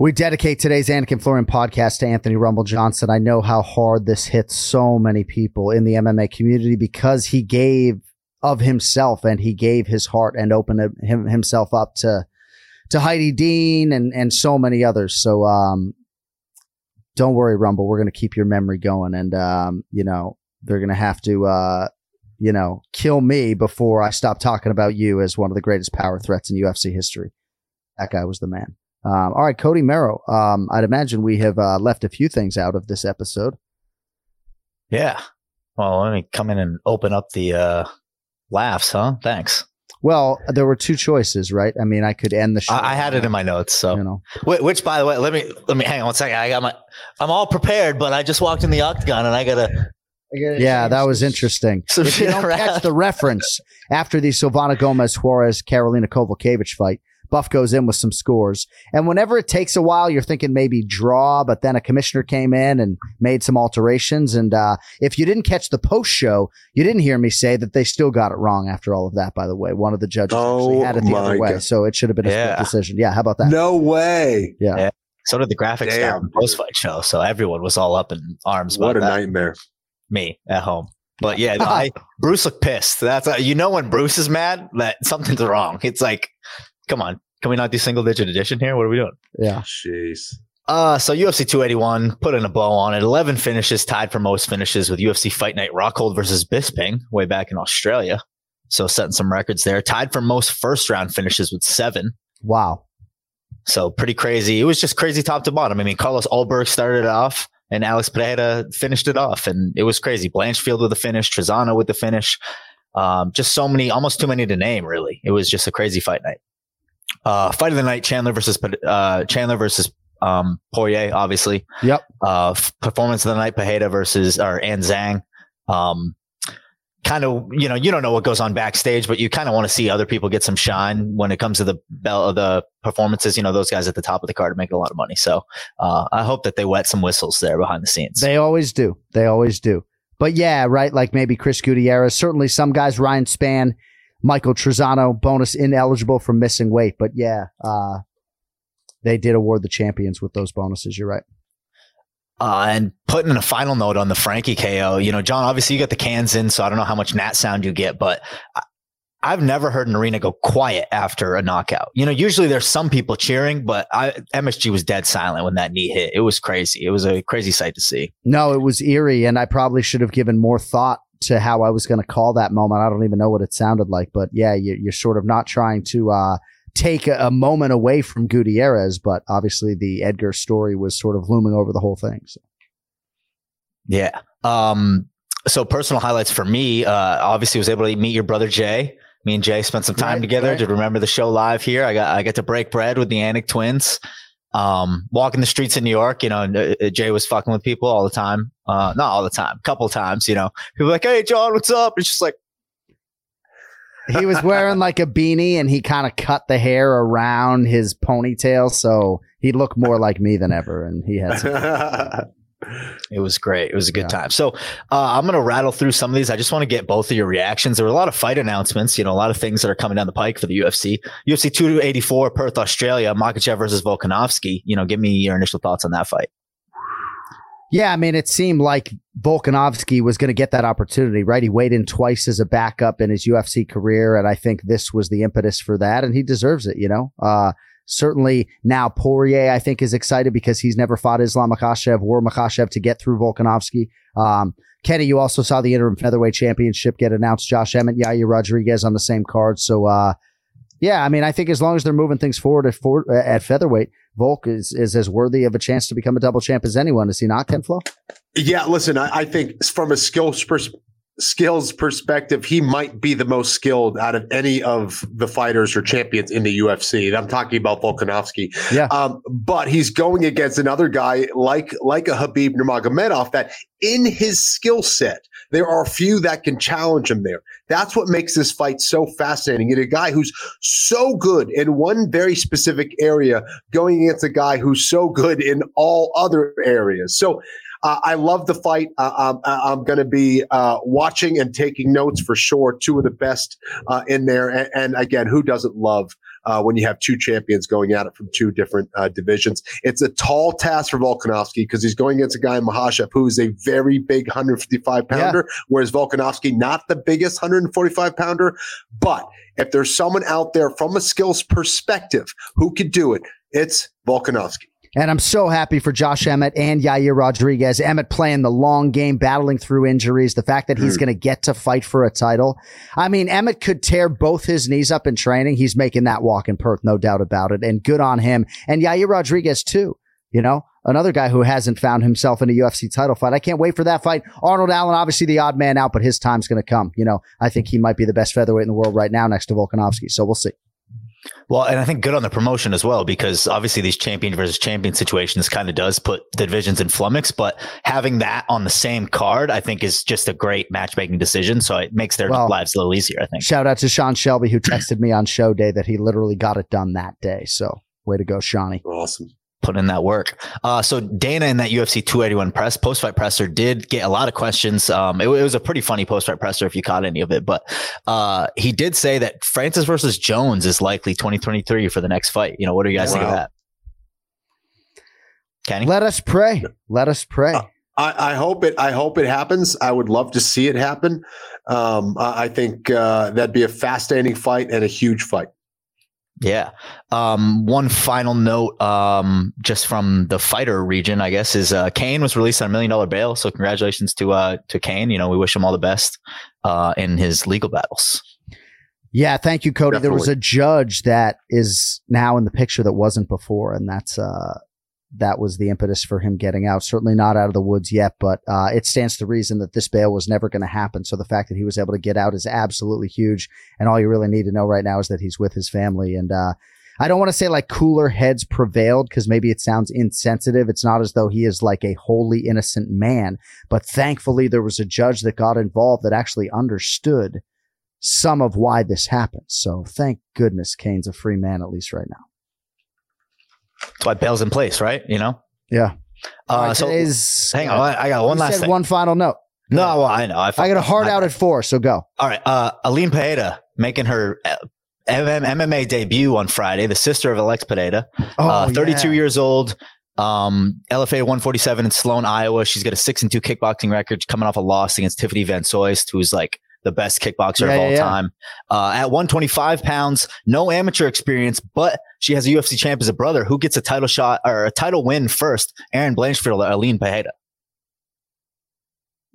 We dedicate today's Anik and Florian podcast to Anthony Rumble Johnson. I know how hard this hits so many people in the MMA community because he gave of himself and he gave his heart and opened him, himself up to to Heidi Dean and and so many others. So um don't worry Rumble, we're going to keep your memory going and um you know, they're going to have to uh you know, kill me before I stop talking about you as one of the greatest power threats in UFC history. That guy was the man. Um, all right, Cody Merrow. Um, I'd imagine we have uh, left a few things out of this episode. Yeah. Well, let me come in and open up the uh, laughs, huh? Thanks. Well, there were two choices, right? I mean, I could end the show. I, I had it in my notes, so you know. Which, which, by the way, let me let me hang on one second. I got my, I'm all prepared, but I just walked in the octagon and I gotta. Yeah, that was interesting. Some if you don't around. catch the reference after the Silvana Gomez Juarez Karolina Kowalkiewicz fight, Buff goes in with some scores. And whenever it takes a while, you're thinking maybe draw, but then a commissioner came in and made some alterations. And uh, if you didn't catch the post show, you didn't hear me say that they still got it wrong after all of that, by the way. One of the judges actually had it the other way. God. So it should have been a Yeah. split decision. Yeah, how about that? No way. Yeah. Yeah. So did the graphics Damn, guy on the post fight show. So everyone was all up in arms about What a that. nightmare. Me at home. But yeah, I, Bruce looked pissed. That's uh, you know when Bruce is mad that something's wrong. It's like, come on, can we not do single digit addition here? What are we doing? Yeah. Jeez. Uh, so UFC 281 put in a bow on it. 11 finishes, tied for most finishes with UFC Fight Night Rockhold versus Bisping way back in Australia. So setting some records there. Tied for most first round finishes with seven. Wow. So pretty crazy. It was just crazy top to bottom. I mean, Carlos Ulberg started it off and Alex Pereira finished it off and it was crazy. Blanchfield with the finish, Trizano with the finish. Um, just so many, almost too many to name really. It was just a crazy fight night. Uh, fight of the night, Chandler versus, uh, Chandler versus, um, Poirier, obviously. Yep. Uh, performance of the night, Pajeda versus, or An Zhang. Um, kind of, you know, you don't know what goes on backstage, but you kind of want to see other people get some shine when it comes to the bell, the performances. You know, those guys at the top of the card are making a lot of money. So, uh, I hope that they wet some whistles there behind the scenes. They always do. They always do. But yeah, right. Like maybe Chris Gutierrez. Certainly some guys, Ryan Spann, Michael Trizano, bonus ineligible for missing weight. But yeah, uh, they did award the champions with those bonuses. You're right. Uh, and putting in a final note on the Frankie KO, you know, John, obviously you got the cans in, so I don't know how much Nat sound you get, but I, I've never heard an arena go quiet after a knockout. You know, usually there's some people cheering, but I, MSG was dead silent when that knee hit. It was crazy. It was a crazy sight to see. No, it was eerie, and I probably should have given more thought to how I was going to call that moment. I don't even know what it sounded like, but yeah, you, you're sort of not trying to uh, take a, a moment away from Gutierrez, but obviously the Edgar story was sort of looming over the whole thing. So. Yeah. Um, so personal highlights for me, uh, obviously was able to meet your brother Jay. Me and Jay spent some time Right, together right. to remember the show live here. I got I got to break bread with the Anik twins. Um, walking the streets in New York, you know, and, uh, uh, Jay was fucking with people all the time. Uh, not all the time, a couple times, you know. People like, "Hey, John, what's up?" It's just like, he was wearing like a beanie and he kind of cut the hair around his ponytail so he looked more like me than ever and he had some It was great. It was a good time. So uh, I'm going to rattle through some of these. I just want to get both of your reactions. There were a lot of fight announcements, you know, a lot of things that are coming down the pike for the UFC. UFC 284, Perth, Australia, Makhachev versus Volkanovski. You know, give me your initial thoughts on that fight. Yeah, I mean, it seemed like Volkanovski was going to get that opportunity, right? He weighed in twice as a backup in his UFC career, and I think this was the impetus for that, and he deserves it. You know, uh, certainly now Poirier, I think, is excited because he's never fought Islam Makhachev or Makhachev to get through Volkanovski. Um, Kenny, you also saw the interim featherweight championship get announced. Josh Emmett, Yair Rodriguez on the same card. So, uh, yeah, I mean, I think as long as they're moving things forward at, for, at featherweight, Volk is, is as worthy of a chance to become a double champ as anyone. Is he not, Ken Flo? Yeah, listen, I, I think from a skills pers- skills perspective, he might be the most skilled out of any of the fighters or champions in the UFC. And I'm talking about Volkanovski. Yeah. Um, but he's going against another guy like like a Khabib Nurmagomedov that in his skill set, there are few that can challenge him there. That's what makes this fight so fascinating. And a guy who's so good in one very specific area going against a guy who's so good in all other areas. So uh, I love the fight. Uh, I'm, I'm going to be uh, watching and taking notes for sure. Two of the best uh, in there. And, and, again, who doesn't love uh, when you have two champions going at it from two different uh, divisions? It's a tall task for Volkanovski because he's going against a guy in Makhachev who is a very big 155 pounder, yeah. whereas Volkanovski not the biggest 145 pounder. But if there's someone out there from a skills perspective who could do it, it's Volkanovski. And I'm so happy for Josh Emmett and Yair Rodriguez. Emmett playing the long game, battling through injuries. The fact that he's mm. going to get to fight for a title. I mean, Emmett could tear both his knees up in training. He's making that walk in Perth, no doubt about it. And good on him. And Yair Rodriguez too. You know, another guy who hasn't found himself in a UFC title fight. I can't wait for that fight. Arnold Allen, obviously the odd man out, but his time's going to come. You know, I think he might be the best featherweight in the world right now next to Volkanovski. So we'll see. Well, and I think good on the promotion as well, because obviously these champion versus champion situations kind of does put the divisions in flummox, but having that on the same card, I think is just a great matchmaking decision. So it makes their well, lives a little easier, I think. Shout out to Sean Shelby, who texted me on show day that he literally got it done that day. So way to go, Shawnee. Awesome put in that work. Uh, so Dana in that UFC 281 press post fight presser did get a lot of questions. Um, it, it, was a pretty funny post fight presser if you caught any of it, but uh, he did say that Francis versus Jones is likely 2023 for the next fight. You know, what do you guys wow. think of that? Kenny, let us pray. Let us pray. Uh, I, I, hope it. I hope it happens. I would love to see it happen. Um, I think uh, that'd be a fascinating fight and a huge fight. Yeah. Um, one final note, um, just from the fighter region, I guess, is uh, Cain was released on a million dollar bail. So congratulations to uh, to Cain. You know, we wish him all the best uh, in his legal battles. Yeah, thank you, Cody. Definitely. There was a judge that is now in the picture that wasn't before, and that's uh, that was the impetus for him getting out. Certainly not out of the woods yet, but uh, it stands to reason that this bail was never going to happen. So the fact that he was able to get out is absolutely huge. And all you really need to know right now is that he's with his family. And uh, I don't want to say like cooler heads prevailed because maybe it sounds insensitive. It's not as though he is like a wholly innocent man, but thankfully there was a judge that got involved that actually understood some of why this happened. So thank goodness Cain's a free man at least right now. That's why bail's in place, right? You know? Yeah. Uh, right, so hang on, I got one last thing. One final note. No, well, I know. I, I got a hard out at four, so go. All right. Uh, Aline Pereira making her uh, MMA debut on Friday, the sister of Alex Pereira, oh, uh, 32 yeah. years old. Um, LFA 147 in Sloan, Iowa. She's got a six and two kickboxing record coming off a loss against Tiffany Van Soest, who's like the best kickboxer yeah, of all yeah, time. Uh, at 125 pounds, no amateur experience, but she has a UFC champ as a brother who gets a title shot or a title win first. Erin Blanchfield or Aline Pereira.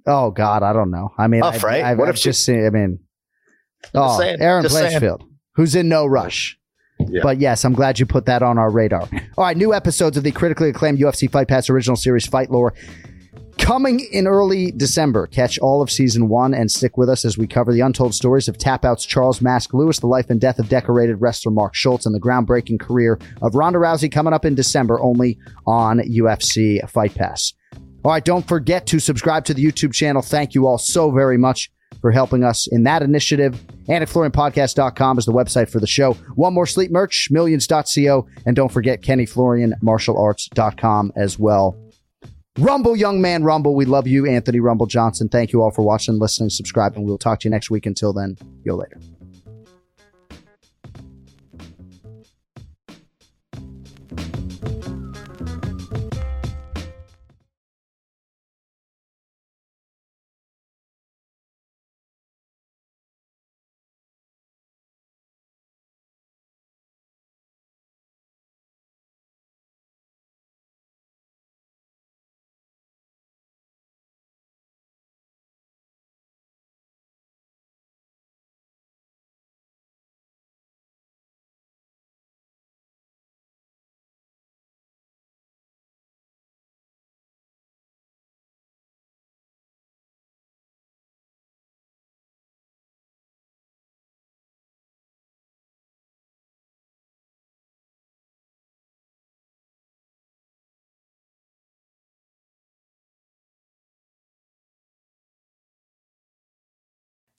Oh God, I don't know. I mean, Tough, I've, right? I've, what I've if just seen. I mean, oh, Erin Blanchfield, saying. who's in no rush. Yeah. But yes, I'm glad you put that on our radar. All right, new episodes of the critically acclaimed UFC Fight Pass original series Fight Lore Coming in early December, catch all of season one and stick with us as we cover the untold stories of tap outs Charles Mask Lewis, the life and death of decorated wrestler Mark Schultz, and the groundbreaking career of Ronda Rousey coming up in December only on UFC Fight Pass. All right, don't forget to subscribe to the YouTube channel. Thank you all so very much for helping us in that initiative. AnikFlorianPodcast.com is the website for the show. One more sleep merch, millions.co. And don't forget KennyFlorianMartialArts.com as well. Rumble, young man, Rumble. We love you, Anthony Rumble Johnson. Thank you all for watching, listening, subscribing. And we'll talk to you next week. Until then, you later.